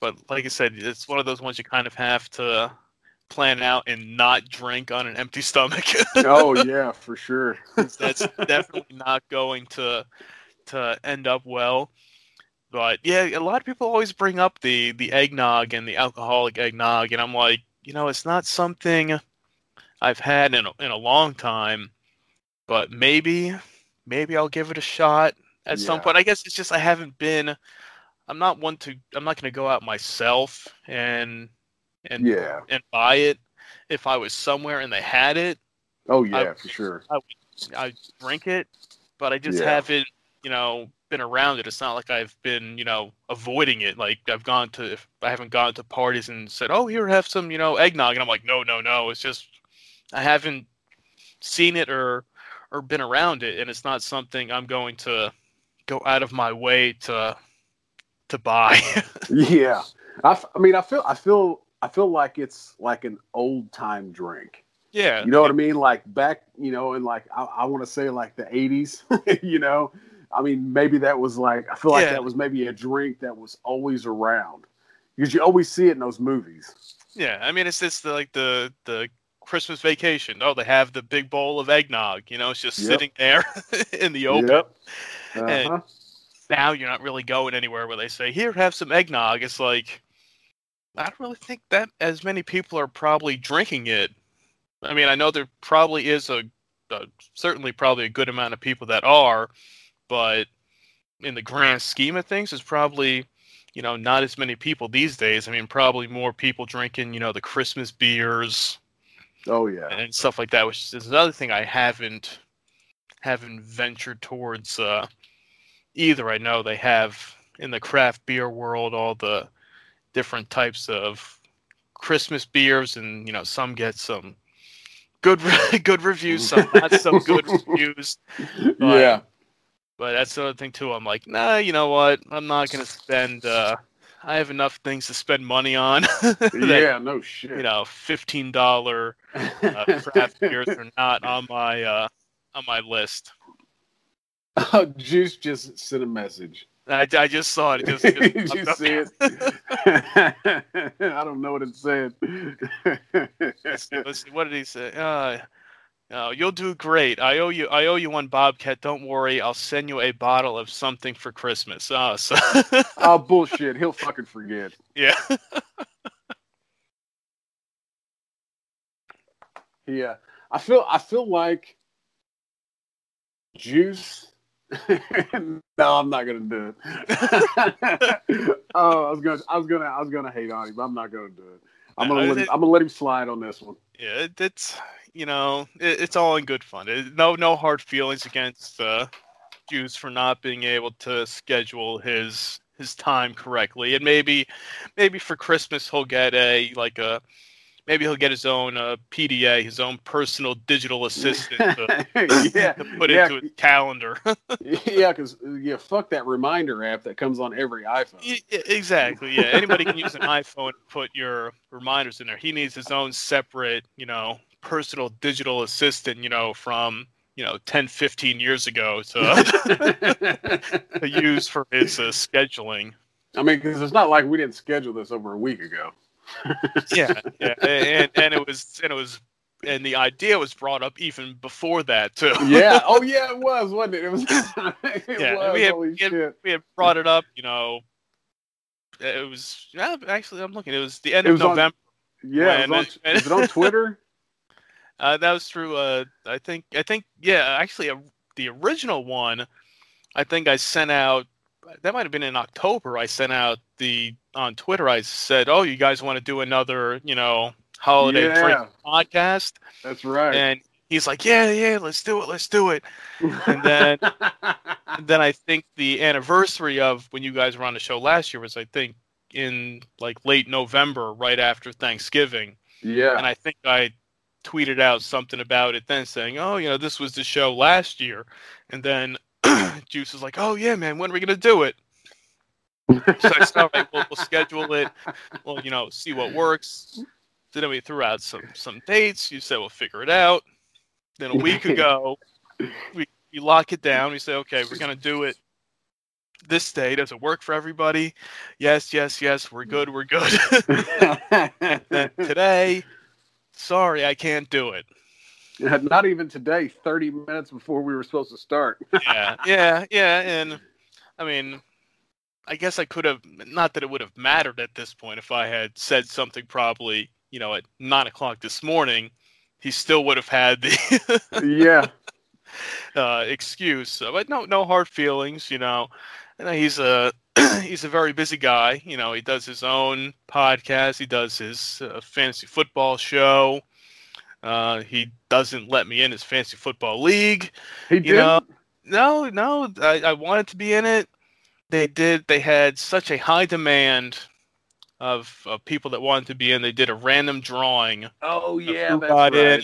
Speaker 2: but like I said, it's one of those ones you kind of have to plan out and not drink on an empty stomach.
Speaker 3: oh yeah, for sure.
Speaker 2: That's definitely not going to to end up well. But yeah, a lot of people always bring up the the eggnog and the alcoholic eggnog, and I'm like, you know, it's not something I've had in a, in a long time, but maybe maybe I'll give it a shot at some point. I guess it's just I haven't been. I'm not one to. I'm not going to go out myself and and
Speaker 3: Yeah.
Speaker 2: and buy it. If I was somewhere and they had it,
Speaker 3: Oh yeah,
Speaker 2: I-
Speaker 3: for sure.
Speaker 2: I drink it, but I just
Speaker 3: Yeah.
Speaker 2: haven't, you know, been around it. It's not like I've been, you know, avoiding it. Like I've gone to, if I haven't gone to parties and said, "Oh, here, have some, you know, eggnog," and I'm like, "No, no, no." It's just I haven't seen it or or been around it, and it's not something I'm going to go out of my way to to buy.
Speaker 3: Yeah, I, f- I mean, I feel, I feel, I feel like it's like an old time drink.
Speaker 2: yeah,
Speaker 3: You know what I mean? Like back, you know, in like I, I want to say like the '80s. you know, I mean, maybe that was like I feel like
Speaker 2: Yeah.
Speaker 3: that was maybe a drink that was always around because you always see it in those movies.
Speaker 2: Yeah, I mean, it's just the, like the the Christmas vacation. Oh, they have the big bowl of eggnog. You know, it's just
Speaker 3: Yep.
Speaker 2: sitting there in the open.
Speaker 3: Yep. Uh-huh.
Speaker 2: now you're not really going anywhere where they say, "Here, have some eggnog." It's like I don't really think that as many people are probably drinking it. I mean, I know there probably is a, a certainly probably a good amount of people that are, but in the grand scheme of things, it's probably you know not as many people these days. I mean, probably more people drinking you know the Christmas beers
Speaker 3: Oh yeah.
Speaker 2: and stuff like that, which is another thing I haven't haven't ventured towards uh, either. I know they have in the craft beer world all the different types of Christmas beers, and you know some get some good good reviews, some not so good reviews.
Speaker 3: yeah.
Speaker 2: But that's the other thing too. I'm like, nah, you know what? I'm not gonna spend. Uh, I have enough things to spend money on. that,
Speaker 3: Yeah. No shit.
Speaker 2: You know, fifteen dollar uh, craft beers are not on my uh, on my list.
Speaker 3: Oh, Juice just sent a message.
Speaker 2: I, I just saw it. it just,
Speaker 3: Did you see it? I don't know what it said.
Speaker 2: let's, let's see, what did he say? Uh, oh, you'll do great. I owe you. I owe you one, Bobcat. Don't worry. I'll send you a bottle of something for Christmas. Oh, so
Speaker 3: oh bullshit! He'll fucking forget.
Speaker 2: yeah.
Speaker 3: Yeah, I feel I feel like Juice no, I'm not gonna do it. oh, I was gonna, I was gonna, I was gonna hate on him, but I'm not gonna do it. I'm gonna, let him, I'm gonna let him slide on this one.
Speaker 2: Yeah, it, it's you know it, it's all in good fun. It, no no hard feelings against uh, Juice for not being able to schedule his his time correctly, and maybe maybe for Christmas he'll get a like a maybe he'll get his own uh, PDA, his own personal digital assistant to,
Speaker 3: yeah,
Speaker 2: to put
Speaker 3: yeah,
Speaker 2: into his calendar.
Speaker 3: yeah, because yeah, fuck that reminder app that comes on every iPhone.
Speaker 2: Y- y- exactly. Yeah, anybody can use an iPhone and put your reminders in there. He needs his own separate, you know, personal digital assistant, you know, from you know 10, 15 years ago to, to use for his uh, scheduling.
Speaker 3: I mean, because it's not like we didn't schedule this over a week ago.
Speaker 2: Yeah, yeah, and and it was and it was and the idea was brought up even before that too.
Speaker 3: yeah. Oh, yeah, it was, wasn't it? It was. it
Speaker 2: Yeah,
Speaker 3: was.
Speaker 2: we had- we had- we had brought it up, you know. It was yeah, actually I'm looking. It was the end
Speaker 3: It
Speaker 2: of
Speaker 3: was on-
Speaker 2: November.
Speaker 3: Yeah.
Speaker 2: When
Speaker 3: was, on,
Speaker 2: it-
Speaker 3: was it on Twitter?
Speaker 2: Uh, that was through. Uh, I think. I think. Yeah. Actually, uh, the original one. I think I sent out. That might have been in October. I sent out the on Twitter. I said, "Oh, you guys want to do another, you know, holiday
Speaker 3: Yeah.
Speaker 2: drink podcast?"
Speaker 3: That's right.
Speaker 2: And he's like, "Yeah, yeah, let's do it. Let's do it." and then- And then I think the anniversary of when you guys were on the show last year was, I think, in like late November, right after Thanksgiving
Speaker 3: yeah.
Speaker 2: and I think I tweeted out something about it then saying, "Oh, you know, this was the show last year," and then Juice was like, "Oh yeah, man, when are we gonna do it?" So I said, "All right, we'll, we'll schedule it. We'll, you know, see what works." So then we threw out some some dates. You said we'll figure it out. Then a week ago, we we lock it down. We say, "Okay, we're gonna do it." This day does it work for everybody? Yes, yes, yes. We're good. We're good. today, sorry, I can't do it.
Speaker 3: Not even today, 30 minutes before we were supposed to start.
Speaker 2: Yeah, yeah, yeah. And I mean, I guess I could have, not that it would have mattered at this point if I had said something probably, you know, at nine o'clock this morning. He still would have had the
Speaker 3: yeah.
Speaker 2: uh, excuse. So, but no, no hard feelings. You know, and he's a he's a very busy guy. You know, he does his own podcast. He does his uh, fantasy football show. Uh, he doesn't let me in his fantasy football league.
Speaker 3: He
Speaker 2: You
Speaker 3: did.
Speaker 2: know, no, no, I, I wanted to be in it. They did. They had such a high demand of, of people that wanted to be in. They did a random drawing,
Speaker 3: oh, yeah. That's
Speaker 2: got in.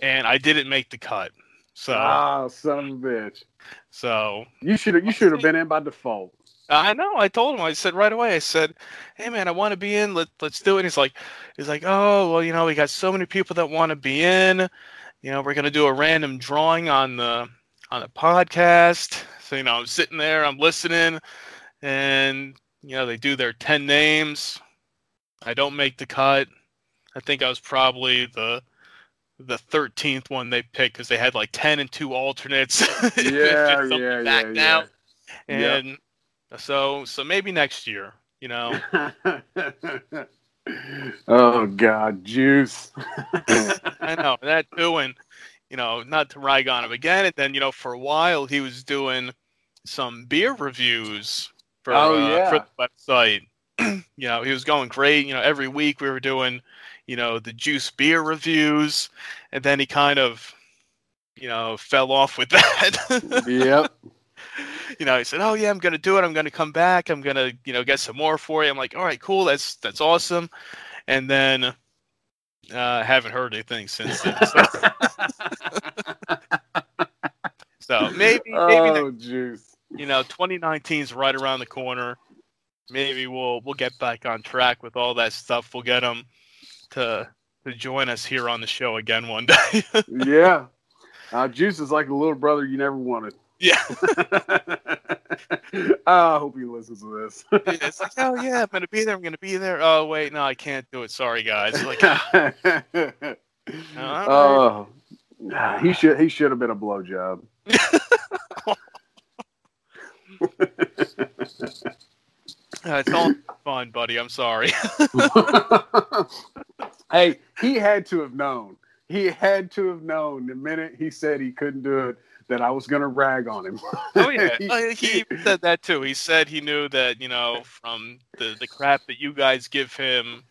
Speaker 2: and I didn't make the cut. So,
Speaker 3: Ah, son of a bitch.
Speaker 2: so
Speaker 3: You should have. You should have been in by default.
Speaker 2: I know. I told him. I said right away. I said, "Hey, man, I want to be in. Let Let's do it." And he's like, "He's like, oh, well, you know, we got so many people that want to be in. You know, we're gonna do a random drawing on the on a podcast. So you know, I'm sitting there, I'm listening, and you know, they do their ten names. I don't make the cut. I think I was probably the the thirteenth one they picked because they had like ten and two alternates.
Speaker 3: Yeah, yeah, yeah. Yeah.
Speaker 2: And so so maybe next year, you know.
Speaker 3: oh God, juice.
Speaker 2: I know that too, and you know, not to rag on him again. And then you know, for a while he was doing some beer reviews for
Speaker 3: Oh,
Speaker 2: uh,
Speaker 3: yeah.
Speaker 2: for the website. you know, he was going great. You know, every week we were doing, you know, the juice beer reviews, and then he kind of, you know, fell off with that.
Speaker 3: yep.
Speaker 2: you know, he said, "Oh yeah, I'm gonna do it. I'm gonna come back. I'm gonna, you know, get some more for you." I'm like, "All right, cool. That's that's awesome." And then uh, I haven't heard anything since then. So, so maybe, maybe
Speaker 3: oh, juice.
Speaker 2: you know, 2019 is right around the corner. Maybe we'll we'll get back on track with all that stuff. We'll get them to to join us here on the show again one day.
Speaker 3: Yeah. Uh, juice is like a little brother you never wanted.
Speaker 2: yeah,
Speaker 3: I hope he listens to this.
Speaker 2: it's like, oh yeah, I'm gonna be there. I'm gonna be there. Oh wait, no, I can't do it. Sorry, guys. Like,
Speaker 3: oh, he should he should have been a blowjob.
Speaker 2: Uh, it's all fun, buddy. I'm sorry.
Speaker 3: hey, he had to have known. He had to have known the minute he said he couldn't do it that I was going to rag on him.
Speaker 2: Oh yeah, Uh, he said that too. He said he knew that you know from the the crap that you guys give him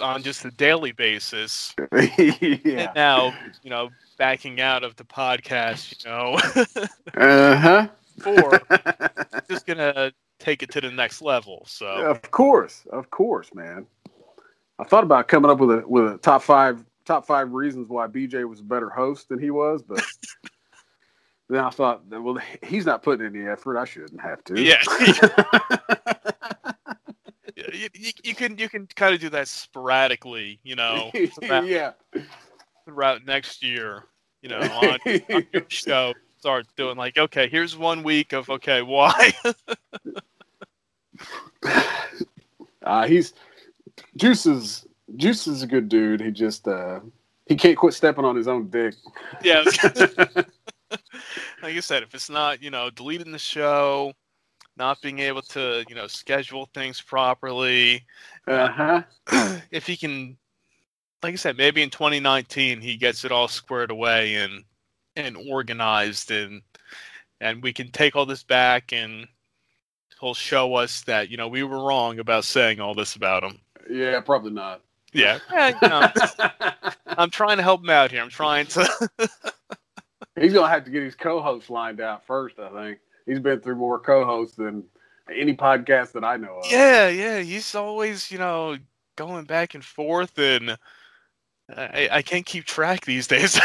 Speaker 2: on just a daily basis.
Speaker 3: yeah.
Speaker 2: And now you know backing out of the podcast, you know,
Speaker 3: Uh huh.
Speaker 2: for just gonna take it to the next level. So
Speaker 3: Of course, of course, man. I thought about coming up with a with a top five top five reasons why BJ was a better host than he was, but then I thought, well, he's not putting any effort. I shouldn't have to.
Speaker 2: yeah, you, you, you can you can kind of do that sporadically, you know, throughout,
Speaker 3: yeah.
Speaker 2: throughout next year, you know, on, on your show. Start doing like, okay, here's one week of okay, why?
Speaker 3: Uh, he's Juice is Juice is a good dude. He just uh, he can't quit stepping on his own dick.
Speaker 2: yeah. like I said, if it's not, you know, deleting the show, not being able to, you know, schedule things properly,
Speaker 3: Uh huh.
Speaker 2: if he can, like I said, maybe in 2019 he gets it all squared away and and organized, and and we can take all this back, and he'll show us that you know we were wrong about saying all this about him.
Speaker 3: Yeah, probably not.
Speaker 2: Yeah, yeah you know, I'm trying to help him out here. I'm trying to.
Speaker 3: He's gonna have to get his co-hosts lined out first. I think he's been through more co-hosts than any podcast that I know of.
Speaker 2: Yeah, yeah, he's always, you know, going back and forth, and I, I can't keep track these days. you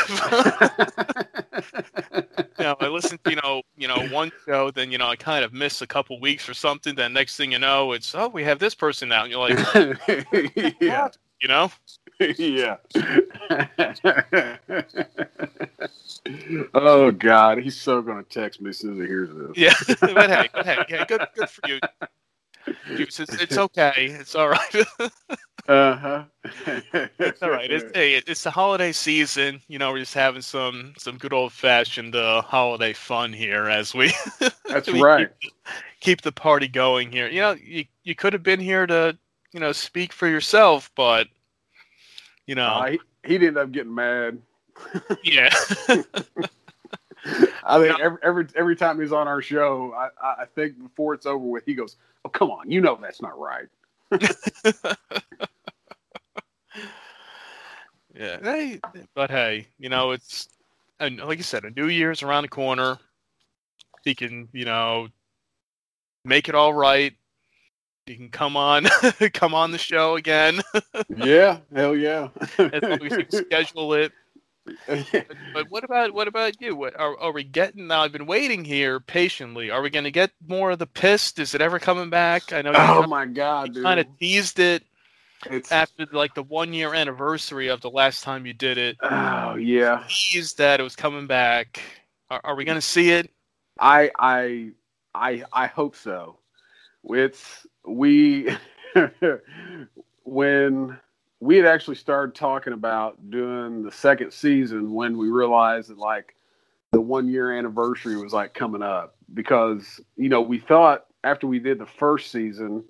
Speaker 2: know, I listen to, you know, you know, one show, then you know, I kind of miss a couple weeks or something. Then next thing you know, it's oh, we have this person now, and you're like,
Speaker 3: yeah,
Speaker 2: you know,
Speaker 3: yeah. oh God, he's so gonna text me as soon as he hears this.
Speaker 2: yeah. but hey, but hey, yeah, good, good for you. It's, it's okay. It's all right.
Speaker 3: Uh huh.
Speaker 2: It's all right. It's, hey, it's the holiday season. You know, we're just having some some good old fashioned uh, holiday fun here as we
Speaker 3: That's
Speaker 2: we
Speaker 3: right.
Speaker 2: keep, keep the party going here. You know, you you could have been here to you know speak for yourself, but you know,
Speaker 3: Uh, he, he'd end up getting mad.
Speaker 2: yeah,
Speaker 3: I think every, every every time he's on our show, I, I I think before it's over with, he goes, "Oh come on, you know that's not right."
Speaker 2: yeah. Hey, but hey, you know, it's and like you said, a new year's around the corner. He can, you know, make it all right. He can come on, come on the show again.
Speaker 3: yeah, hell yeah.
Speaker 2: as long as you schedule it. But, but what about what about you? What, are are we getting? Now I've been waiting here patiently. Are we going to get more of the pissed? Is it ever coming back? I know you
Speaker 3: oh my god, dude!
Speaker 2: kind of teased it
Speaker 3: It's
Speaker 2: after like the one year anniversary of the last time you did it.
Speaker 3: oh yeah.
Speaker 2: Teased that it was coming back. Are, are we going to see it?
Speaker 3: I I I I hope so. It's we when we had actually started talking about doing the second season when we realized that like the one year anniversary was like coming up. Because you know we thought after we did the first season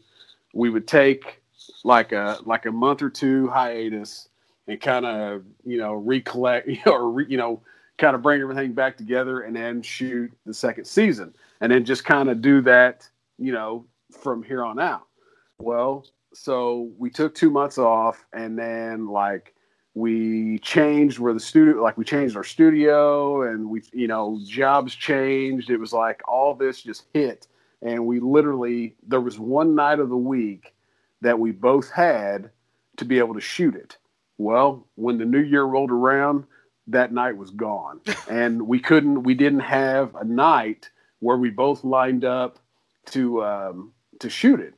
Speaker 3: we would take like a like a month or two hiatus and kind of you know recollect or re, you know kind of bring everything back together and then shoot the second season. And then just kind of do that you know from here on out. Well so we took two months off and then like we changed where the studio like we changed our studio and we you know jobs changed. It was like all this just hit and we literally there was one night of the week that we both had to be able to shoot it. Well when the new year rolled around that night was gone and we couldn't we didn't have a night where we both lined up to um, to shoot it.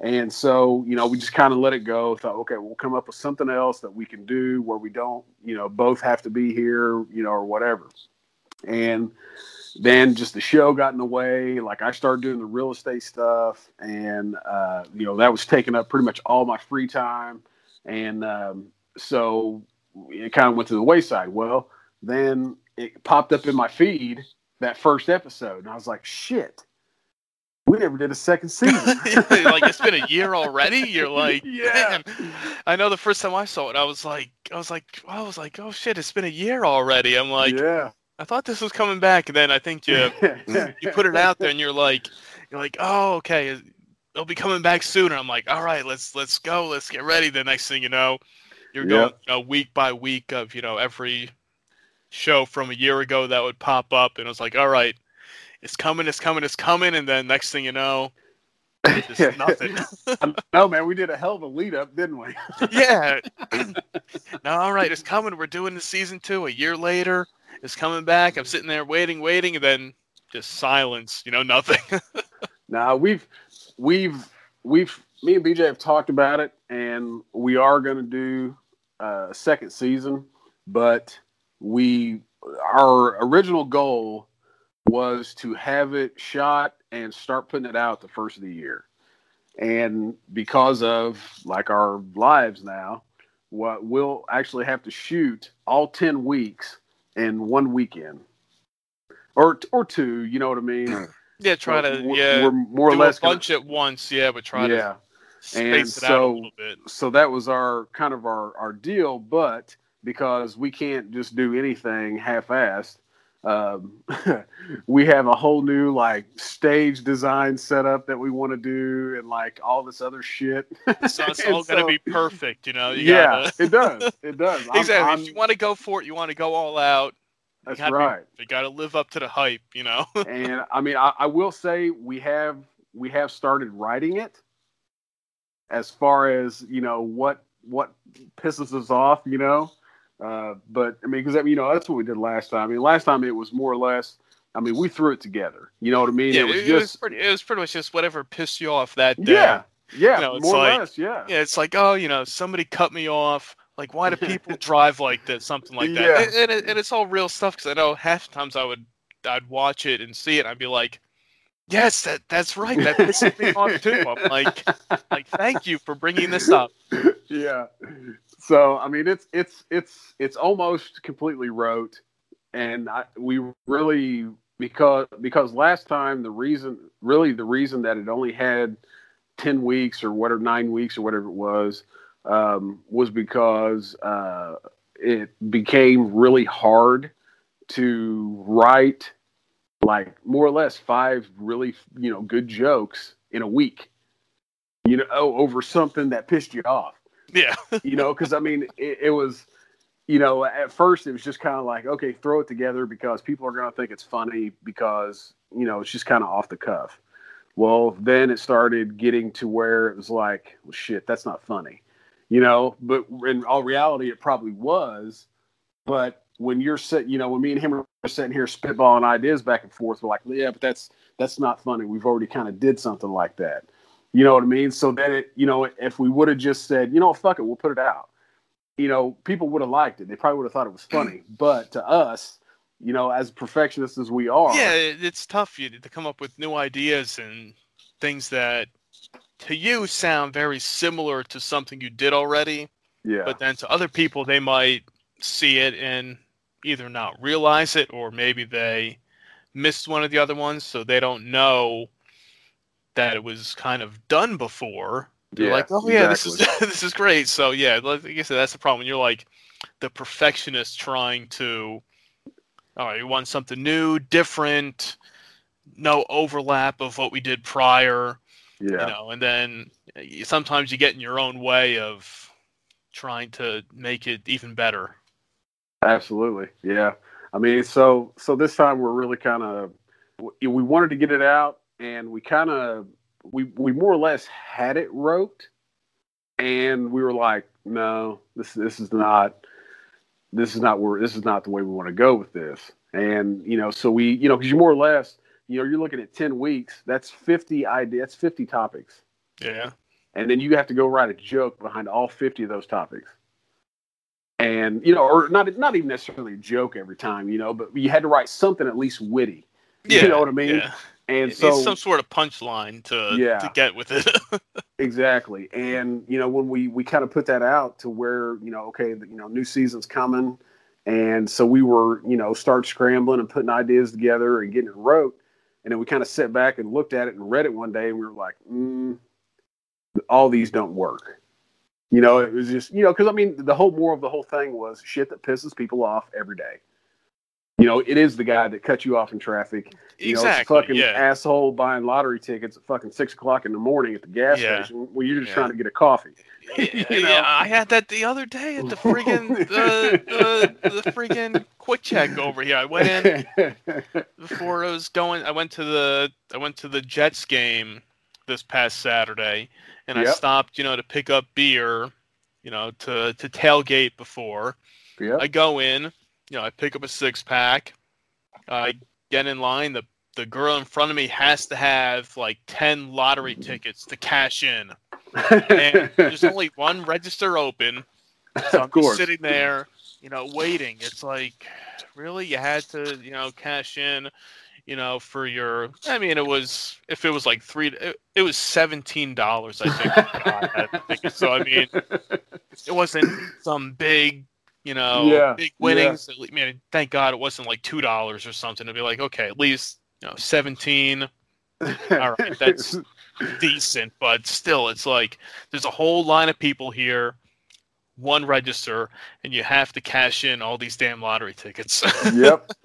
Speaker 3: And so you know we just kind of let it go thought okay we'll come up with something else that we can do where we don't you know both have to be here you know or whatever. And then just the show got in the way like i started doing the real estate stuff and uh, you know that was taking up pretty much all my free time. And um, so it kind of went to the wayside. Well then it popped up in my feed that first episode and i was like shit we never did a second season
Speaker 2: like it's been a year already. You're like,
Speaker 3: Yeah.
Speaker 2: man. I know the first time I saw it, I was like, I was like, I was like, oh shit, it's been a year already. I'm like,
Speaker 3: yeah
Speaker 2: I thought this was coming back, and then I think you you put it out there, and you're like, you're like, oh, okay, it'll be coming back soon. And I'm like, all right, let's let's go, let's get ready. The next thing you know, you're going
Speaker 3: Yep.
Speaker 2: you know, week by week of you know every show from a year ago that would pop up, and it was like, all right, it's coming, it's coming, it's coming, and then next thing you know, just nothing.
Speaker 3: no, man, we did a hell of a lead up, didn't we?
Speaker 2: yeah. no, all right, it's coming. We're doing the season two. A year later, it's coming back. I'm sitting there waiting, waiting, and then just silence. You know, nothing.
Speaker 3: Now we've we've we've me and BJ have talked about it, and we are going to do a second season, but we our original goal was to have it shot and start putting it out the first of the year. And because of like our lives now, what we'll actually have to shoot all 10 weeks in one weekend. Or or two, you know what I mean?
Speaker 2: yeah, try to
Speaker 3: We're-
Speaker 2: yeah
Speaker 3: we're more or less
Speaker 2: a
Speaker 3: gonna-
Speaker 2: bunch at once. Yeah, but try
Speaker 3: yeah.
Speaker 2: to space
Speaker 3: And
Speaker 2: it out a
Speaker 3: so-
Speaker 2: little bit.
Speaker 3: so that was our kind of our, our deal but because we can't just do anything half-assed um, we have a whole new like stage design setup that we want to do and like all this other shit
Speaker 2: So it's all gonna be perfect. You know. You
Speaker 3: yeah
Speaker 2: Gotta,
Speaker 3: it does it does I'm-
Speaker 2: exactly.
Speaker 3: I'm-
Speaker 2: if you want to go for it, you want to go all out. You
Speaker 3: that's
Speaker 2: gotta be-
Speaker 3: right
Speaker 2: You got to live up to the hype. You know.
Speaker 3: and i mean I, I will say we have we have started writing it as far as you know what what pisses us off you know uh, but i mean because you know that's what we did last time i mean last time it was more or less i mean we threw it together you know what i mean
Speaker 2: yeah,
Speaker 3: it was
Speaker 2: it, was
Speaker 3: just
Speaker 2: pretty. It was pretty much just whatever pissed you off that day.
Speaker 3: yeah yeah
Speaker 2: You know,
Speaker 3: more
Speaker 2: like-
Speaker 3: or less yeah
Speaker 2: Yeah, it's like, oh, you know, somebody cut me off. Like, why do people drive like this? Something like that.
Speaker 3: Yeah.
Speaker 2: And, and, it, and it's all real stuff because I know half the times I would, I'd watch it and see it, and I'd be like, yes, that that's right. That pisses me off too. I'm like, like, thank you for bringing this up.
Speaker 3: yeah. So I mean, it's it's it's it's almost completely wrote, and I, we really because because last time the reason really the reason that it only had ten weeks or whatever nine weeks or whatever it was um, was because uh, it became really hard to write like more or less five really you know good jokes in a week. You know over something that pissed you off
Speaker 2: Yeah,
Speaker 3: you know, because I mean, it, it was, you know, at first it was just kind of like, okay, throw it together because people are going to think it's funny because, you know, it's just kind of off the cuff. Well, then it started getting to where it was like, well, shit, that's not funny, you know, but in all reality, it probably was. But when you're sit, you know, when me and him are sitting here spitballing ideas back and forth, we're like, yeah, but that's that's not funny. We've already kind of did something like that. You know what I mean? So then it, you know, if we would have just said, you know, fuck it, we'll put it out. You know, people would have liked it. They probably would have thought it was funny. But to us, you know, as perfectionists as we are,
Speaker 2: yeah, it's tough you to come up with new ideas and things that to you sound very similar to something you did already.
Speaker 3: yeah,
Speaker 2: but then to other people they might see it and either not realize it or maybe they missed one of the other ones so they don't know that it was kind of done before. They're
Speaker 3: Yeah,
Speaker 2: like oh yeah this is this is great. So yeah like I said that's the problem you're like the perfectionist trying to all right you want something new different no overlap of what we did prior
Speaker 3: yeah,
Speaker 2: you know and then uh, sometimes you get in your own way of trying to make it even better.
Speaker 3: Absolutely, yeah. I mean, so so this time we're really kind of we wanted to get it out, and we kind of we we more or less had it wrote, and we were like, no, this this is not this is not where this is not the way we want to go with this, and you know, so we you know because you more or less you know you're looking at ten weeks, that's fifty ideas, that's fifty topics.
Speaker 2: yeah.
Speaker 3: And then you have to go write a joke behind all 50 of those topics. And you know or not not even necessarily a joke every time you know but you had to write something at least witty.
Speaker 2: Yeah
Speaker 3: you know what i mean?
Speaker 2: yeah.
Speaker 3: And
Speaker 2: it
Speaker 3: so
Speaker 2: some sort of punchline to
Speaker 3: Yeah.
Speaker 2: to get with it.
Speaker 3: Exactly. And you know when we we kind of put that out to where you know okay the, you know new season's coming. And so we were you know start scrambling and putting ideas together and getting it wrote. And then we kind of sat back and looked at it and read it one day and we were like mm, all these don't work. You know it was just you know because i mean the whole more of the whole thing was shit that pisses people off every day you know, it is the guy that cut you off in traffic. You know,
Speaker 2: exactly.
Speaker 3: a fucking
Speaker 2: yeah.
Speaker 3: asshole buying lottery tickets at fucking six o'clock in the morning at the gas
Speaker 2: Yeah.
Speaker 3: station when you're just
Speaker 2: Yeah.
Speaker 3: trying to get a coffee.
Speaker 2: yeah,
Speaker 3: you know?
Speaker 2: yeah, I had that the other day at the friggin' the, the the friggin' QuickChek over here. I went in before I was going. I went to the I went to the Jets game this past Saturday, and I stopped, you know, to pick up beer, you know, to to tailgate before.
Speaker 3: yep.
Speaker 2: I go in, you know, I pick up a six pack. I get in line. The the girl in front of me has to have like ten lottery tickets to cash in, and there's only one register open. So I'm just sitting there, you know, waiting. It's like, really, you had to, you know, cash in, you know, for your. I mean, it was if it was like three, it, it was seventeen dollars, I think. God, that ticket. so I mean, it wasn't some big, you know,
Speaker 3: Yeah,
Speaker 2: big winnings. I mean, thank God it wasn't like two dollars or something. To be like, okay, at least you know, seventeen, all right, that's- decent, but still, it's like there's a whole line of people here, one register, and you have to cash in all these damn lottery tickets.
Speaker 3: yep.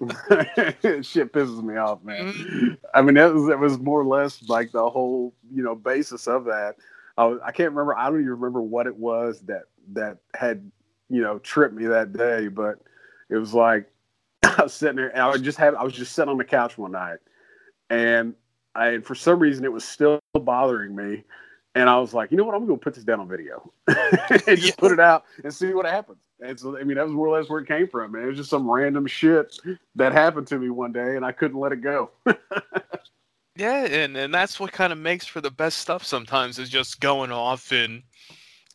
Speaker 3: Shit pisses me off, man.
Speaker 2: Mm-hmm.
Speaker 3: I mean, that was that was more or less like the whole you know basis of that. I, was, I can't remember. I don't even remember what it was that that had you know tripped me that day, but it was like I was sitting there I was just have I was just sitting on the couch one night, and I and for some reason it was still bothering me. And I was like, you know what? I'm to put this down on video and just
Speaker 2: Yeah.
Speaker 3: put it out and see what happens. And so, I mean, that was more or less where it came from. Man. It was just some random shit that happened to me one day, and I couldn't let it go.
Speaker 2: yeah, and and that's what kind of makes for the best stuff. Sometimes is just going off and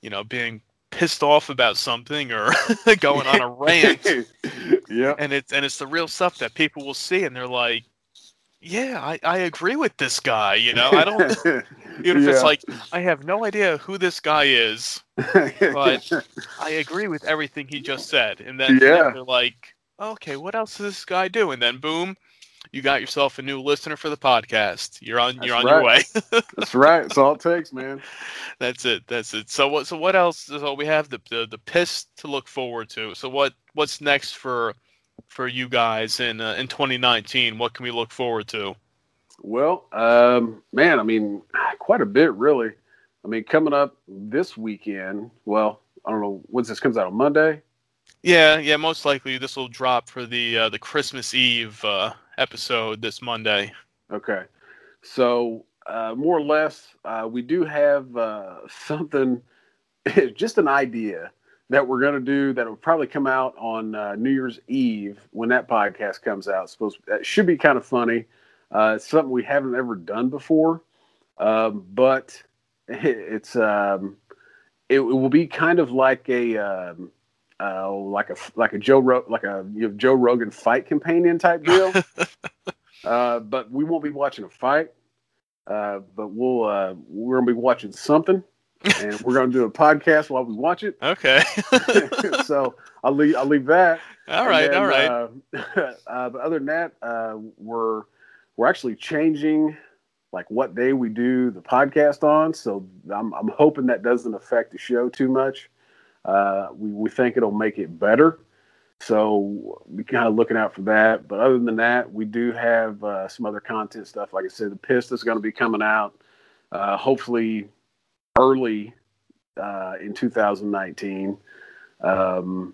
Speaker 2: you know being pissed off about something or going on a rant.
Speaker 3: yep.
Speaker 2: and it's and it's the real stuff that people will see and they're like yeah i, I agree with this guy you know? I don't even if it's like i have no idea who this guy is but- i agree with everything he just said. And then, then they're like okay what else does this guy do and then boom you got yourself a new listener for the podcast you're on you're on
Speaker 3: That's
Speaker 2: your way
Speaker 3: That's right. That's all it takes, man.
Speaker 2: that's it that's it so what so what else so we have the, the the piss to look forward to so what what's next for for you guys in uh, in 2019 what can we look forward to
Speaker 3: Well, um, man, I mean, quite a bit, really. I mean, coming up this weekend. Well, I don't know when this comes out on Monday.
Speaker 2: yeah yeah most likely this will drop for the uh, the christmas eve uh, episode this monday
Speaker 3: Okay. So, uh, more or less, uh, we do have uh, something, just an idea that we're going to do that will probably come out on uh, New Year's Eve when that podcast comes out. Supposed that should be kind of funny. Uh, it's something we haven't ever done before, um, but it's um, it, it will be kind of like a um, uh, like a like a Joe Ro- like a you know, Joe Rogan fight companion type deal. Uh, but we won't be watching a fight. Uh, but we'll uh, we're gonna be watching something, and we're gonna do a podcast while we watch it.
Speaker 2: okay
Speaker 3: so I'll leave I'll leave that.
Speaker 2: All right,
Speaker 3: then,
Speaker 2: all right.
Speaker 3: Uh, uh, but other than that, uh, we're we're actually changing like what day we do the podcast on. So I'm I'm hoping that doesn't affect the show too much. Uh, we we think it'll make it better. So be kind of looking out for that. But other than that, we do have uh, some other content stuff. Like I said, the Pist is going to be coming out uh, hopefully early uh, in 2019. Um,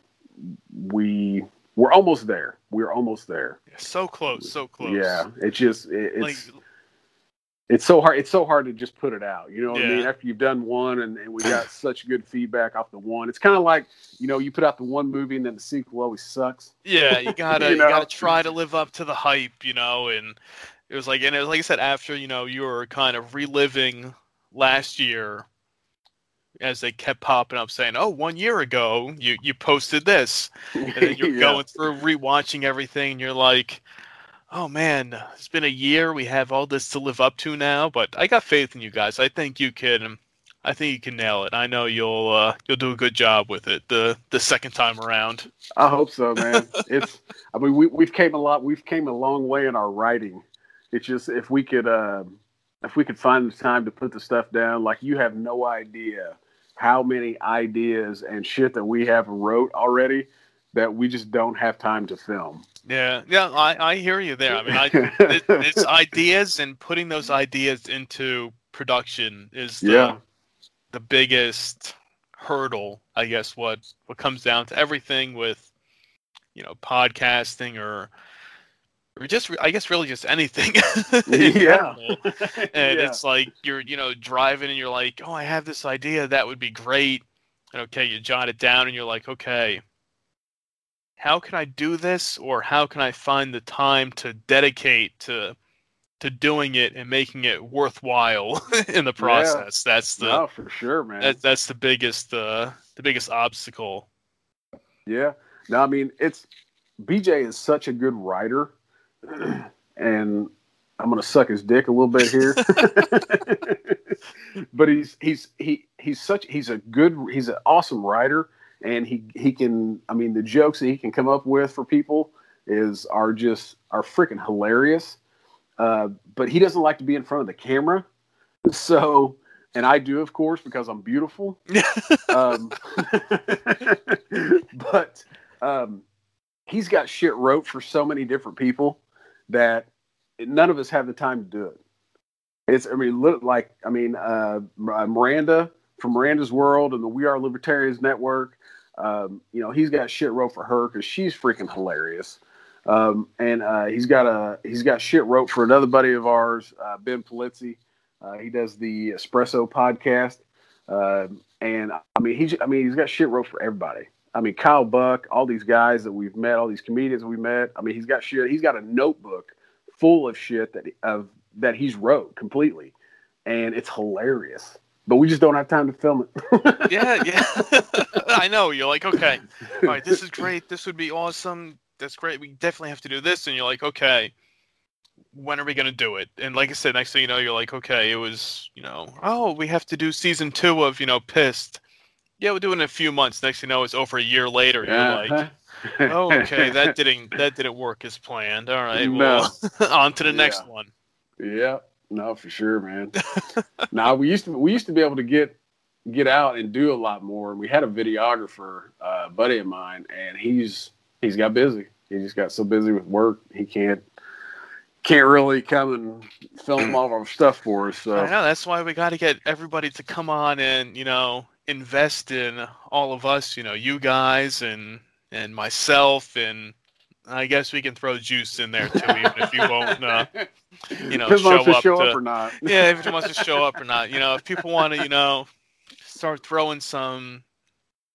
Speaker 3: we we're almost there. We're almost there.
Speaker 2: so close so close
Speaker 3: Yeah, it's just it,
Speaker 2: like
Speaker 3: it's so hard. It's so hard to just put it out. You know what I mean? After you've done one and, and we got such good feedback off the one, it's kind of like you know you put out the one movie and then the sequel always sucks.
Speaker 2: Yeah, you gotta
Speaker 3: You
Speaker 2: you, gotta try to live up to the hype, you know. And it was like, and it was like I said, after you know you were kind of reliving last year, as they kept popping up saying, "Oh, one year ago you you posted this," and then you're
Speaker 3: Yeah.
Speaker 2: going through rewatching everything, and you're like, "Oh man, it's been a year. We have all this to live up to now." But I got faith in you guys. I think you can. I think you can nail it. I know you'll uh, you'll do a good job with it the the second time around.
Speaker 3: I hope so, man. it's I mean we we've came a lot we've came a long way in our writing. It's just if we could uh, if we could find the time to put the stuff down, like you have no idea how many ideas and shit that we have wrote already that we just don't have time to film.
Speaker 2: Yeah, yeah, I, I hear you there. I mean, I, it, it's ideas and putting those ideas into production is the,
Speaker 3: Yeah.
Speaker 2: the biggest hurdle, I guess. What what comes down to everything with, you know, podcasting or or just I guess really just anything.
Speaker 3: Yeah.
Speaker 2: general. and
Speaker 3: Yeah.
Speaker 2: it's like you're you know driving and you're like, oh, I have this idea that would be great. And okay, you jot it down and you're like, okay, how can I do this, or how can I find the time to dedicate to to doing it and making it worthwhile in the process? That's the
Speaker 3: no, for sure, man.
Speaker 2: that, that's the biggest uh, the biggest obstacle.
Speaker 3: Yeah. No, I mean it's BJ is such a good writer, and I'm gonna suck his dick a little bit here. but he's he's he he's such he's a good he's an awesome writer, and he he can I mean the jokes that he can come up with for people is are just are freaking hilarious. Uh, but he doesn't like to be in front of the camera, so and I do of course because I'm beautiful um, but um, he's got shit wrote for so many different people that none of us have the time to do it. It's, I mean, li- like, I mean, uh, Miranda from Miranda's World and the We Are Libertarians Network. Um, you know, he's got shit wrote for her because she's freaking hilarious. Um, and uh, he's got a he's got shit wrote for another buddy of ours, uh, Ben Polizzi. Uh, he does the Espresso podcast. Uh, and I mean, he's I mean, he's got shit wrote for everybody. I mean, Kyle Buck, all these guys that we've met, all these comedians we met. I mean, he's got shit. He's got a notebook full of shit that of that he's wrote completely, and it's hilarious. But we just don't have time to film it.
Speaker 2: yeah, yeah. I know. You're like, okay, all right, this is great. This would be awesome. That's great. We definitely have to do this. And you're like, okay, when are we going to do it? And like I said, next thing you know, you're like, okay, it was, you know, oh, we have to do season two of, you know, Pissed. Yeah, we'll do it in a few months. Next thing you know, it's over a year later. You're uh-huh. like, oh, okay, that didn't that didn't work as planned. All right, well, on to the next
Speaker 3: Yeah.
Speaker 2: one.
Speaker 3: Yeah, no, for sure, man. now we used to we used to be able to get get out and do a lot more. We had a videographer, uh, buddy of mine, and he's he's got busy. He just got so busy with work he can't can't really come and film all of our stuff for us. So
Speaker 2: I know that's why we got to get everybody to come on and you know invest in all of us. You know, you guys and and myself, and I guess we can throw juice in there too, even if you won't. Uh, you know,
Speaker 3: Depends on if
Speaker 2: show
Speaker 3: you
Speaker 2: up
Speaker 3: show
Speaker 2: to-
Speaker 3: up or not.
Speaker 2: yeah, if he wants to show up or not. You know, if people want to, you know, start throwing some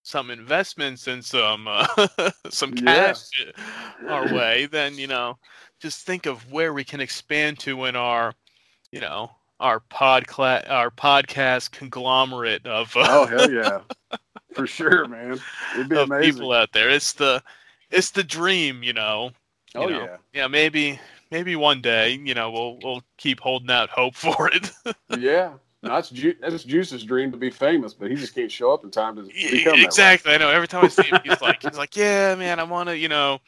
Speaker 2: some investments and some uh, some
Speaker 3: Yeah.
Speaker 2: cash our way, then you know, just think of where we can expand to in our, you know, our podcla- our podcast conglomerate of, uh,
Speaker 3: Oh hell yeah, for sure, man. It'd be amazing.
Speaker 2: people out there. It's the it's the dream, you know. you
Speaker 3: oh
Speaker 2: know.
Speaker 3: yeah,
Speaker 2: Yeah, maybe maybe one day, you know, we'll we'll keep holding out hope for it.
Speaker 3: yeah. No, that's Ju- that's Juice's dream to be famous, but he just can't show up in time to become that
Speaker 2: exactly. I know. Every time I see him, he's like, he's like, yeah, man, I want to, you know,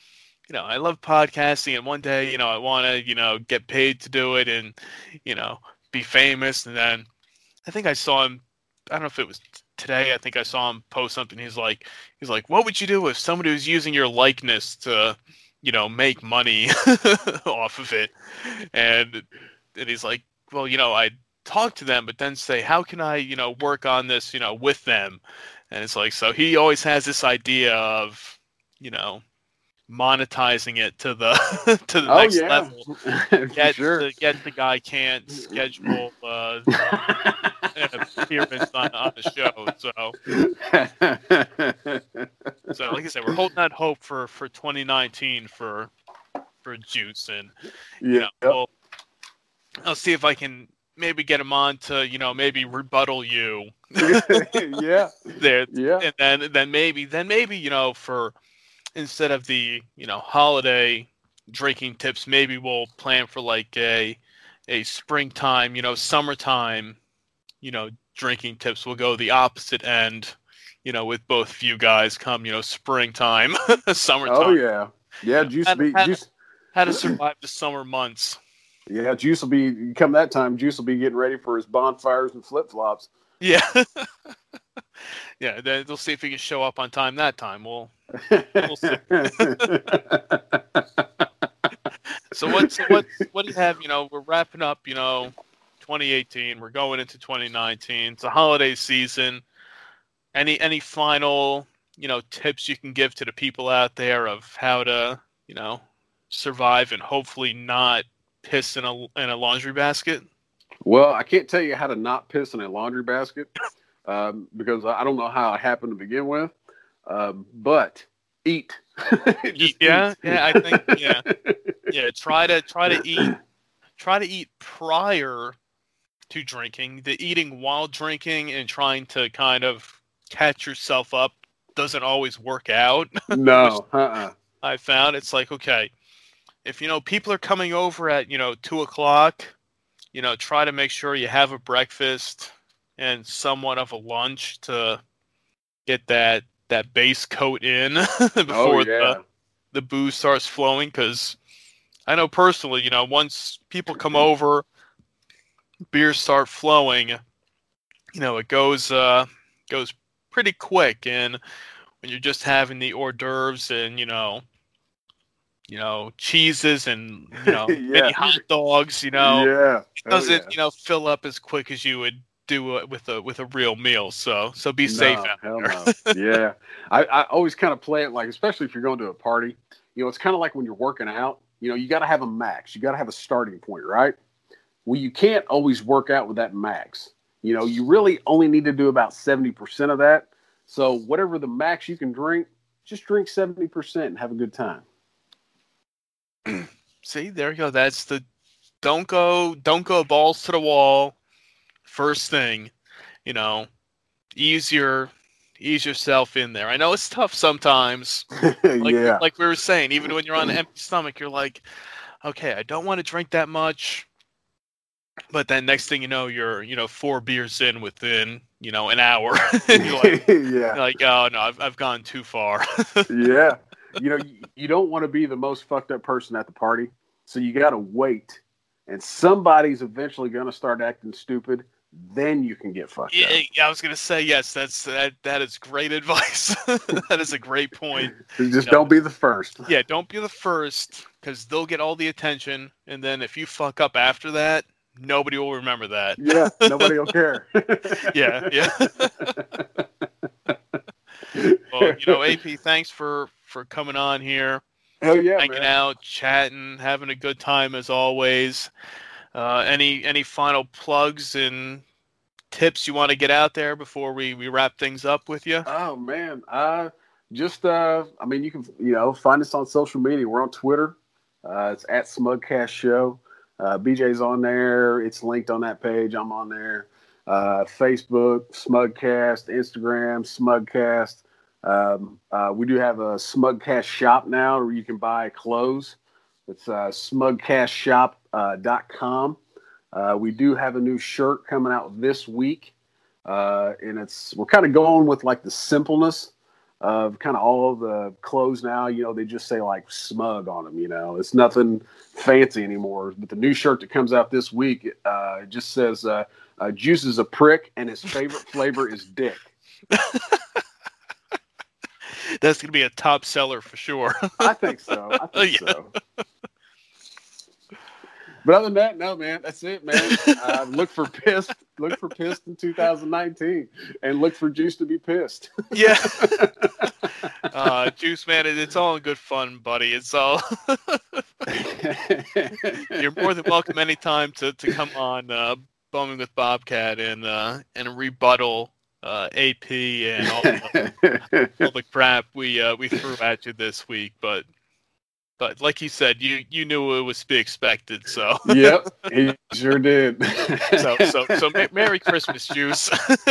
Speaker 2: you know, I love podcasting, and one day, you know, I want to, you know, get paid to do it, and you know, be famous. And then, I think I saw him. I don't know if it was today. I think I saw him post something. He's like, he's like, what would you do if somebody was using your likeness to, you know, make money off of it? And and he's like, well, you know, I talk to them, but then say, how can I, you know, work on this, you know, with them? And it's like, so he always has this idea of, you know, monetizing it to the to the
Speaker 3: Oh
Speaker 2: next
Speaker 3: yeah,
Speaker 2: level. Get
Speaker 3: sure.
Speaker 2: the, get the guy can't schedule uh, an appearance on, on the show. So so like I said, we're holding that hope for for 2019 for for Juice, and you
Speaker 3: yeah,
Speaker 2: know, we'll, I'll see if I can maybe get him on to you know maybe rebuttal you
Speaker 3: yeah,
Speaker 2: there
Speaker 3: yeah,
Speaker 2: and then then maybe then maybe you know for instead of the you know holiday drinking tips maybe we'll plan for like a a springtime you know summertime you know drinking tips we'll go the opposite end you know with both of you guys come you know springtime summertime
Speaker 3: Oh yeah, yeah. Juice be
Speaker 2: had-
Speaker 3: juice.
Speaker 2: how to survive the summer months
Speaker 3: Yeah, Juice will be come that time. Juice will be getting ready for his bonfires and flip flops.
Speaker 2: yeah yeah, then they'll see if he can show up on time that time. Well, see. so what? So what? What do you have? You know, we're wrapping up. You know, 2018. We're going into 2019. It's a holiday season. Any any final you know tips you can give to the people out there of how to you know survive and hopefully not piss in a in a laundry basket?
Speaker 3: Well, I can't tell you how to not piss in a laundry basket um, because I don't know how it happened to begin with. Um, but eat.
Speaker 2: Just yeah, eat. yeah. I think yeah, yeah. Try to try to eat. Try to eat prior to drinking. The eating while drinking and trying to kind of catch yourself up doesn't always work out.
Speaker 3: No, uh-uh.
Speaker 2: I found it's like okay, if you know people are coming over at you know two o'clock, you know try to make sure you have a breakfast and somewhat of a lunch to get that that base coat in before
Speaker 3: oh, yeah.
Speaker 2: the the booze starts flowing. Because I know personally, you know, once people come over, beers start flowing. You know, it goes uh, goes pretty quick, and when you're just having the hors d'oeuvres and you know you know, cheeses and you know
Speaker 3: Yeah.
Speaker 2: many hot dogs. You know,
Speaker 3: yeah.
Speaker 2: it
Speaker 3: Oh,
Speaker 2: doesn't
Speaker 3: yeah.
Speaker 2: you know fill up as quick as you would do it with a with a real meal. So so be
Speaker 3: No,
Speaker 2: safe
Speaker 3: hell no. yeah. I, I always kind of play it like, especially if you're going to a party, you know, it's kind of like when you're working out, you know, you got to have a max. You got to have a starting point, right? Well, you can't always work out with that max. You know, you really only need to do about 70% of that. So, whatever the max you can drink, just drink 70% and have a good time.
Speaker 2: See, there you go. That's the don't go don't go balls to the wall. First thing, you know, ease your ease yourself in there. I know it's tough sometimes. Like
Speaker 3: yeah.
Speaker 2: like we were saying, even when you're on an empty stomach, you're like, okay, I don't want to drink that much. But then next thing you know, you're you know four beers in within you know an hour, like,
Speaker 3: yeah.
Speaker 2: like oh no, I've I've gone too far.
Speaker 3: yeah. You know, you, you don't want to be the most fucked up person at the party. So you got to wait. And somebody's eventually going to start acting stupid. Then you can get fucked
Speaker 2: yeah,
Speaker 3: up.
Speaker 2: yeah, I was gonna say yes. That's that that is great advice. that is a great point.
Speaker 3: Just don't be the first.
Speaker 2: Yeah, don't be the first because they'll get all the attention, and then if you fuck up after that, nobody will remember that.
Speaker 3: Yeah, nobody will care.
Speaker 2: Yeah, yeah. Well, you know, AP, thanks for for coming on here,
Speaker 3: Hell yeah,
Speaker 2: hanging
Speaker 3: man.
Speaker 2: out, chatting, having a good time as always. Uh, any any final plugs and tips you want to get out there before we we wrap things up with you?
Speaker 3: Oh man, uh, just uh, I mean, you can you know find us on social media. We're on Twitter. Uh, it's at Smugcast Show. Uh, BJ's on there. It's linked on that page. I'm on there. Uh, Facebook, Smugcast, Instagram, Smugcast. Um, uh, we do have a Smugcast shop now where you can buy clothes. It's uh, smugcastshop.com. Uh, we do have a new shirt coming out this week uh, and it's we're kind of going with like the simpleness of kind of all of the clothes now. You know, they just say like smug on them. You know, it's nothing fancy anymore. But the new shirt that comes out this week, uh, it just says uh, uh, "Juice is a prick" and his favorite flavor is dick.
Speaker 2: That's gonna be a top seller for sure.
Speaker 3: I think so. I think
Speaker 2: Yeah.
Speaker 3: so. But other than that, no, man, that's it, man. Uh, look for pissed. Look for pissed in 2019, and look for Juice to be pissed.
Speaker 2: yeah. uh, Juice man, it's all in good fun, buddy. It's all. You're more than welcome anytime to, to come on uh, bumming with Bobcat and uh, and rebuttal uh, AP and all the, all the crap we uh, we threw at you this week. But but like you said, you you knew it was to be expected. So
Speaker 3: yep, he sure did.
Speaker 2: so so so Merry Christmas, Juice.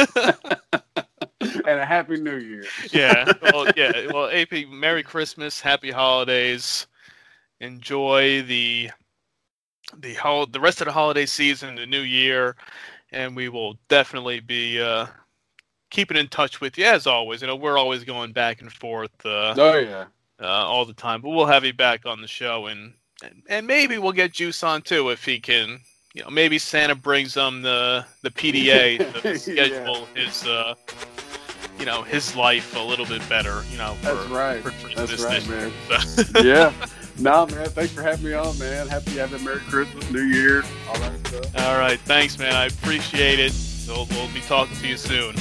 Speaker 3: and a happy New Year.
Speaker 2: yeah. Well, yeah. Well, AP, Merry Christmas, Happy Holidays. Enjoy the the hol- the rest of the holiday season, the new year, and we will definitely be uh, keeping in touch with you as always. You know, we're always going back and forth uh,
Speaker 3: Oh yeah.
Speaker 2: Uh, all the time, but we'll have you back on the show, and, and maybe we'll get Juice on too if he can. You know, maybe Santa brings him the the PDA to
Speaker 3: Yeah.
Speaker 2: schedule his uh, you know his life a little bit better. You know, for,
Speaker 3: That's right.
Speaker 2: for, for
Speaker 3: That's right, man.
Speaker 2: So-
Speaker 3: yeah. No, man. Thanks for having me on, man. Happy having Merry Christmas, New Year, all that stuff.
Speaker 2: All right, thanks, man. I appreciate it. We'll, we'll be talking to you soon.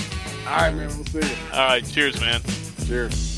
Speaker 3: All right, man. We'll see you.
Speaker 2: All right, cheers, man.
Speaker 3: Cheers.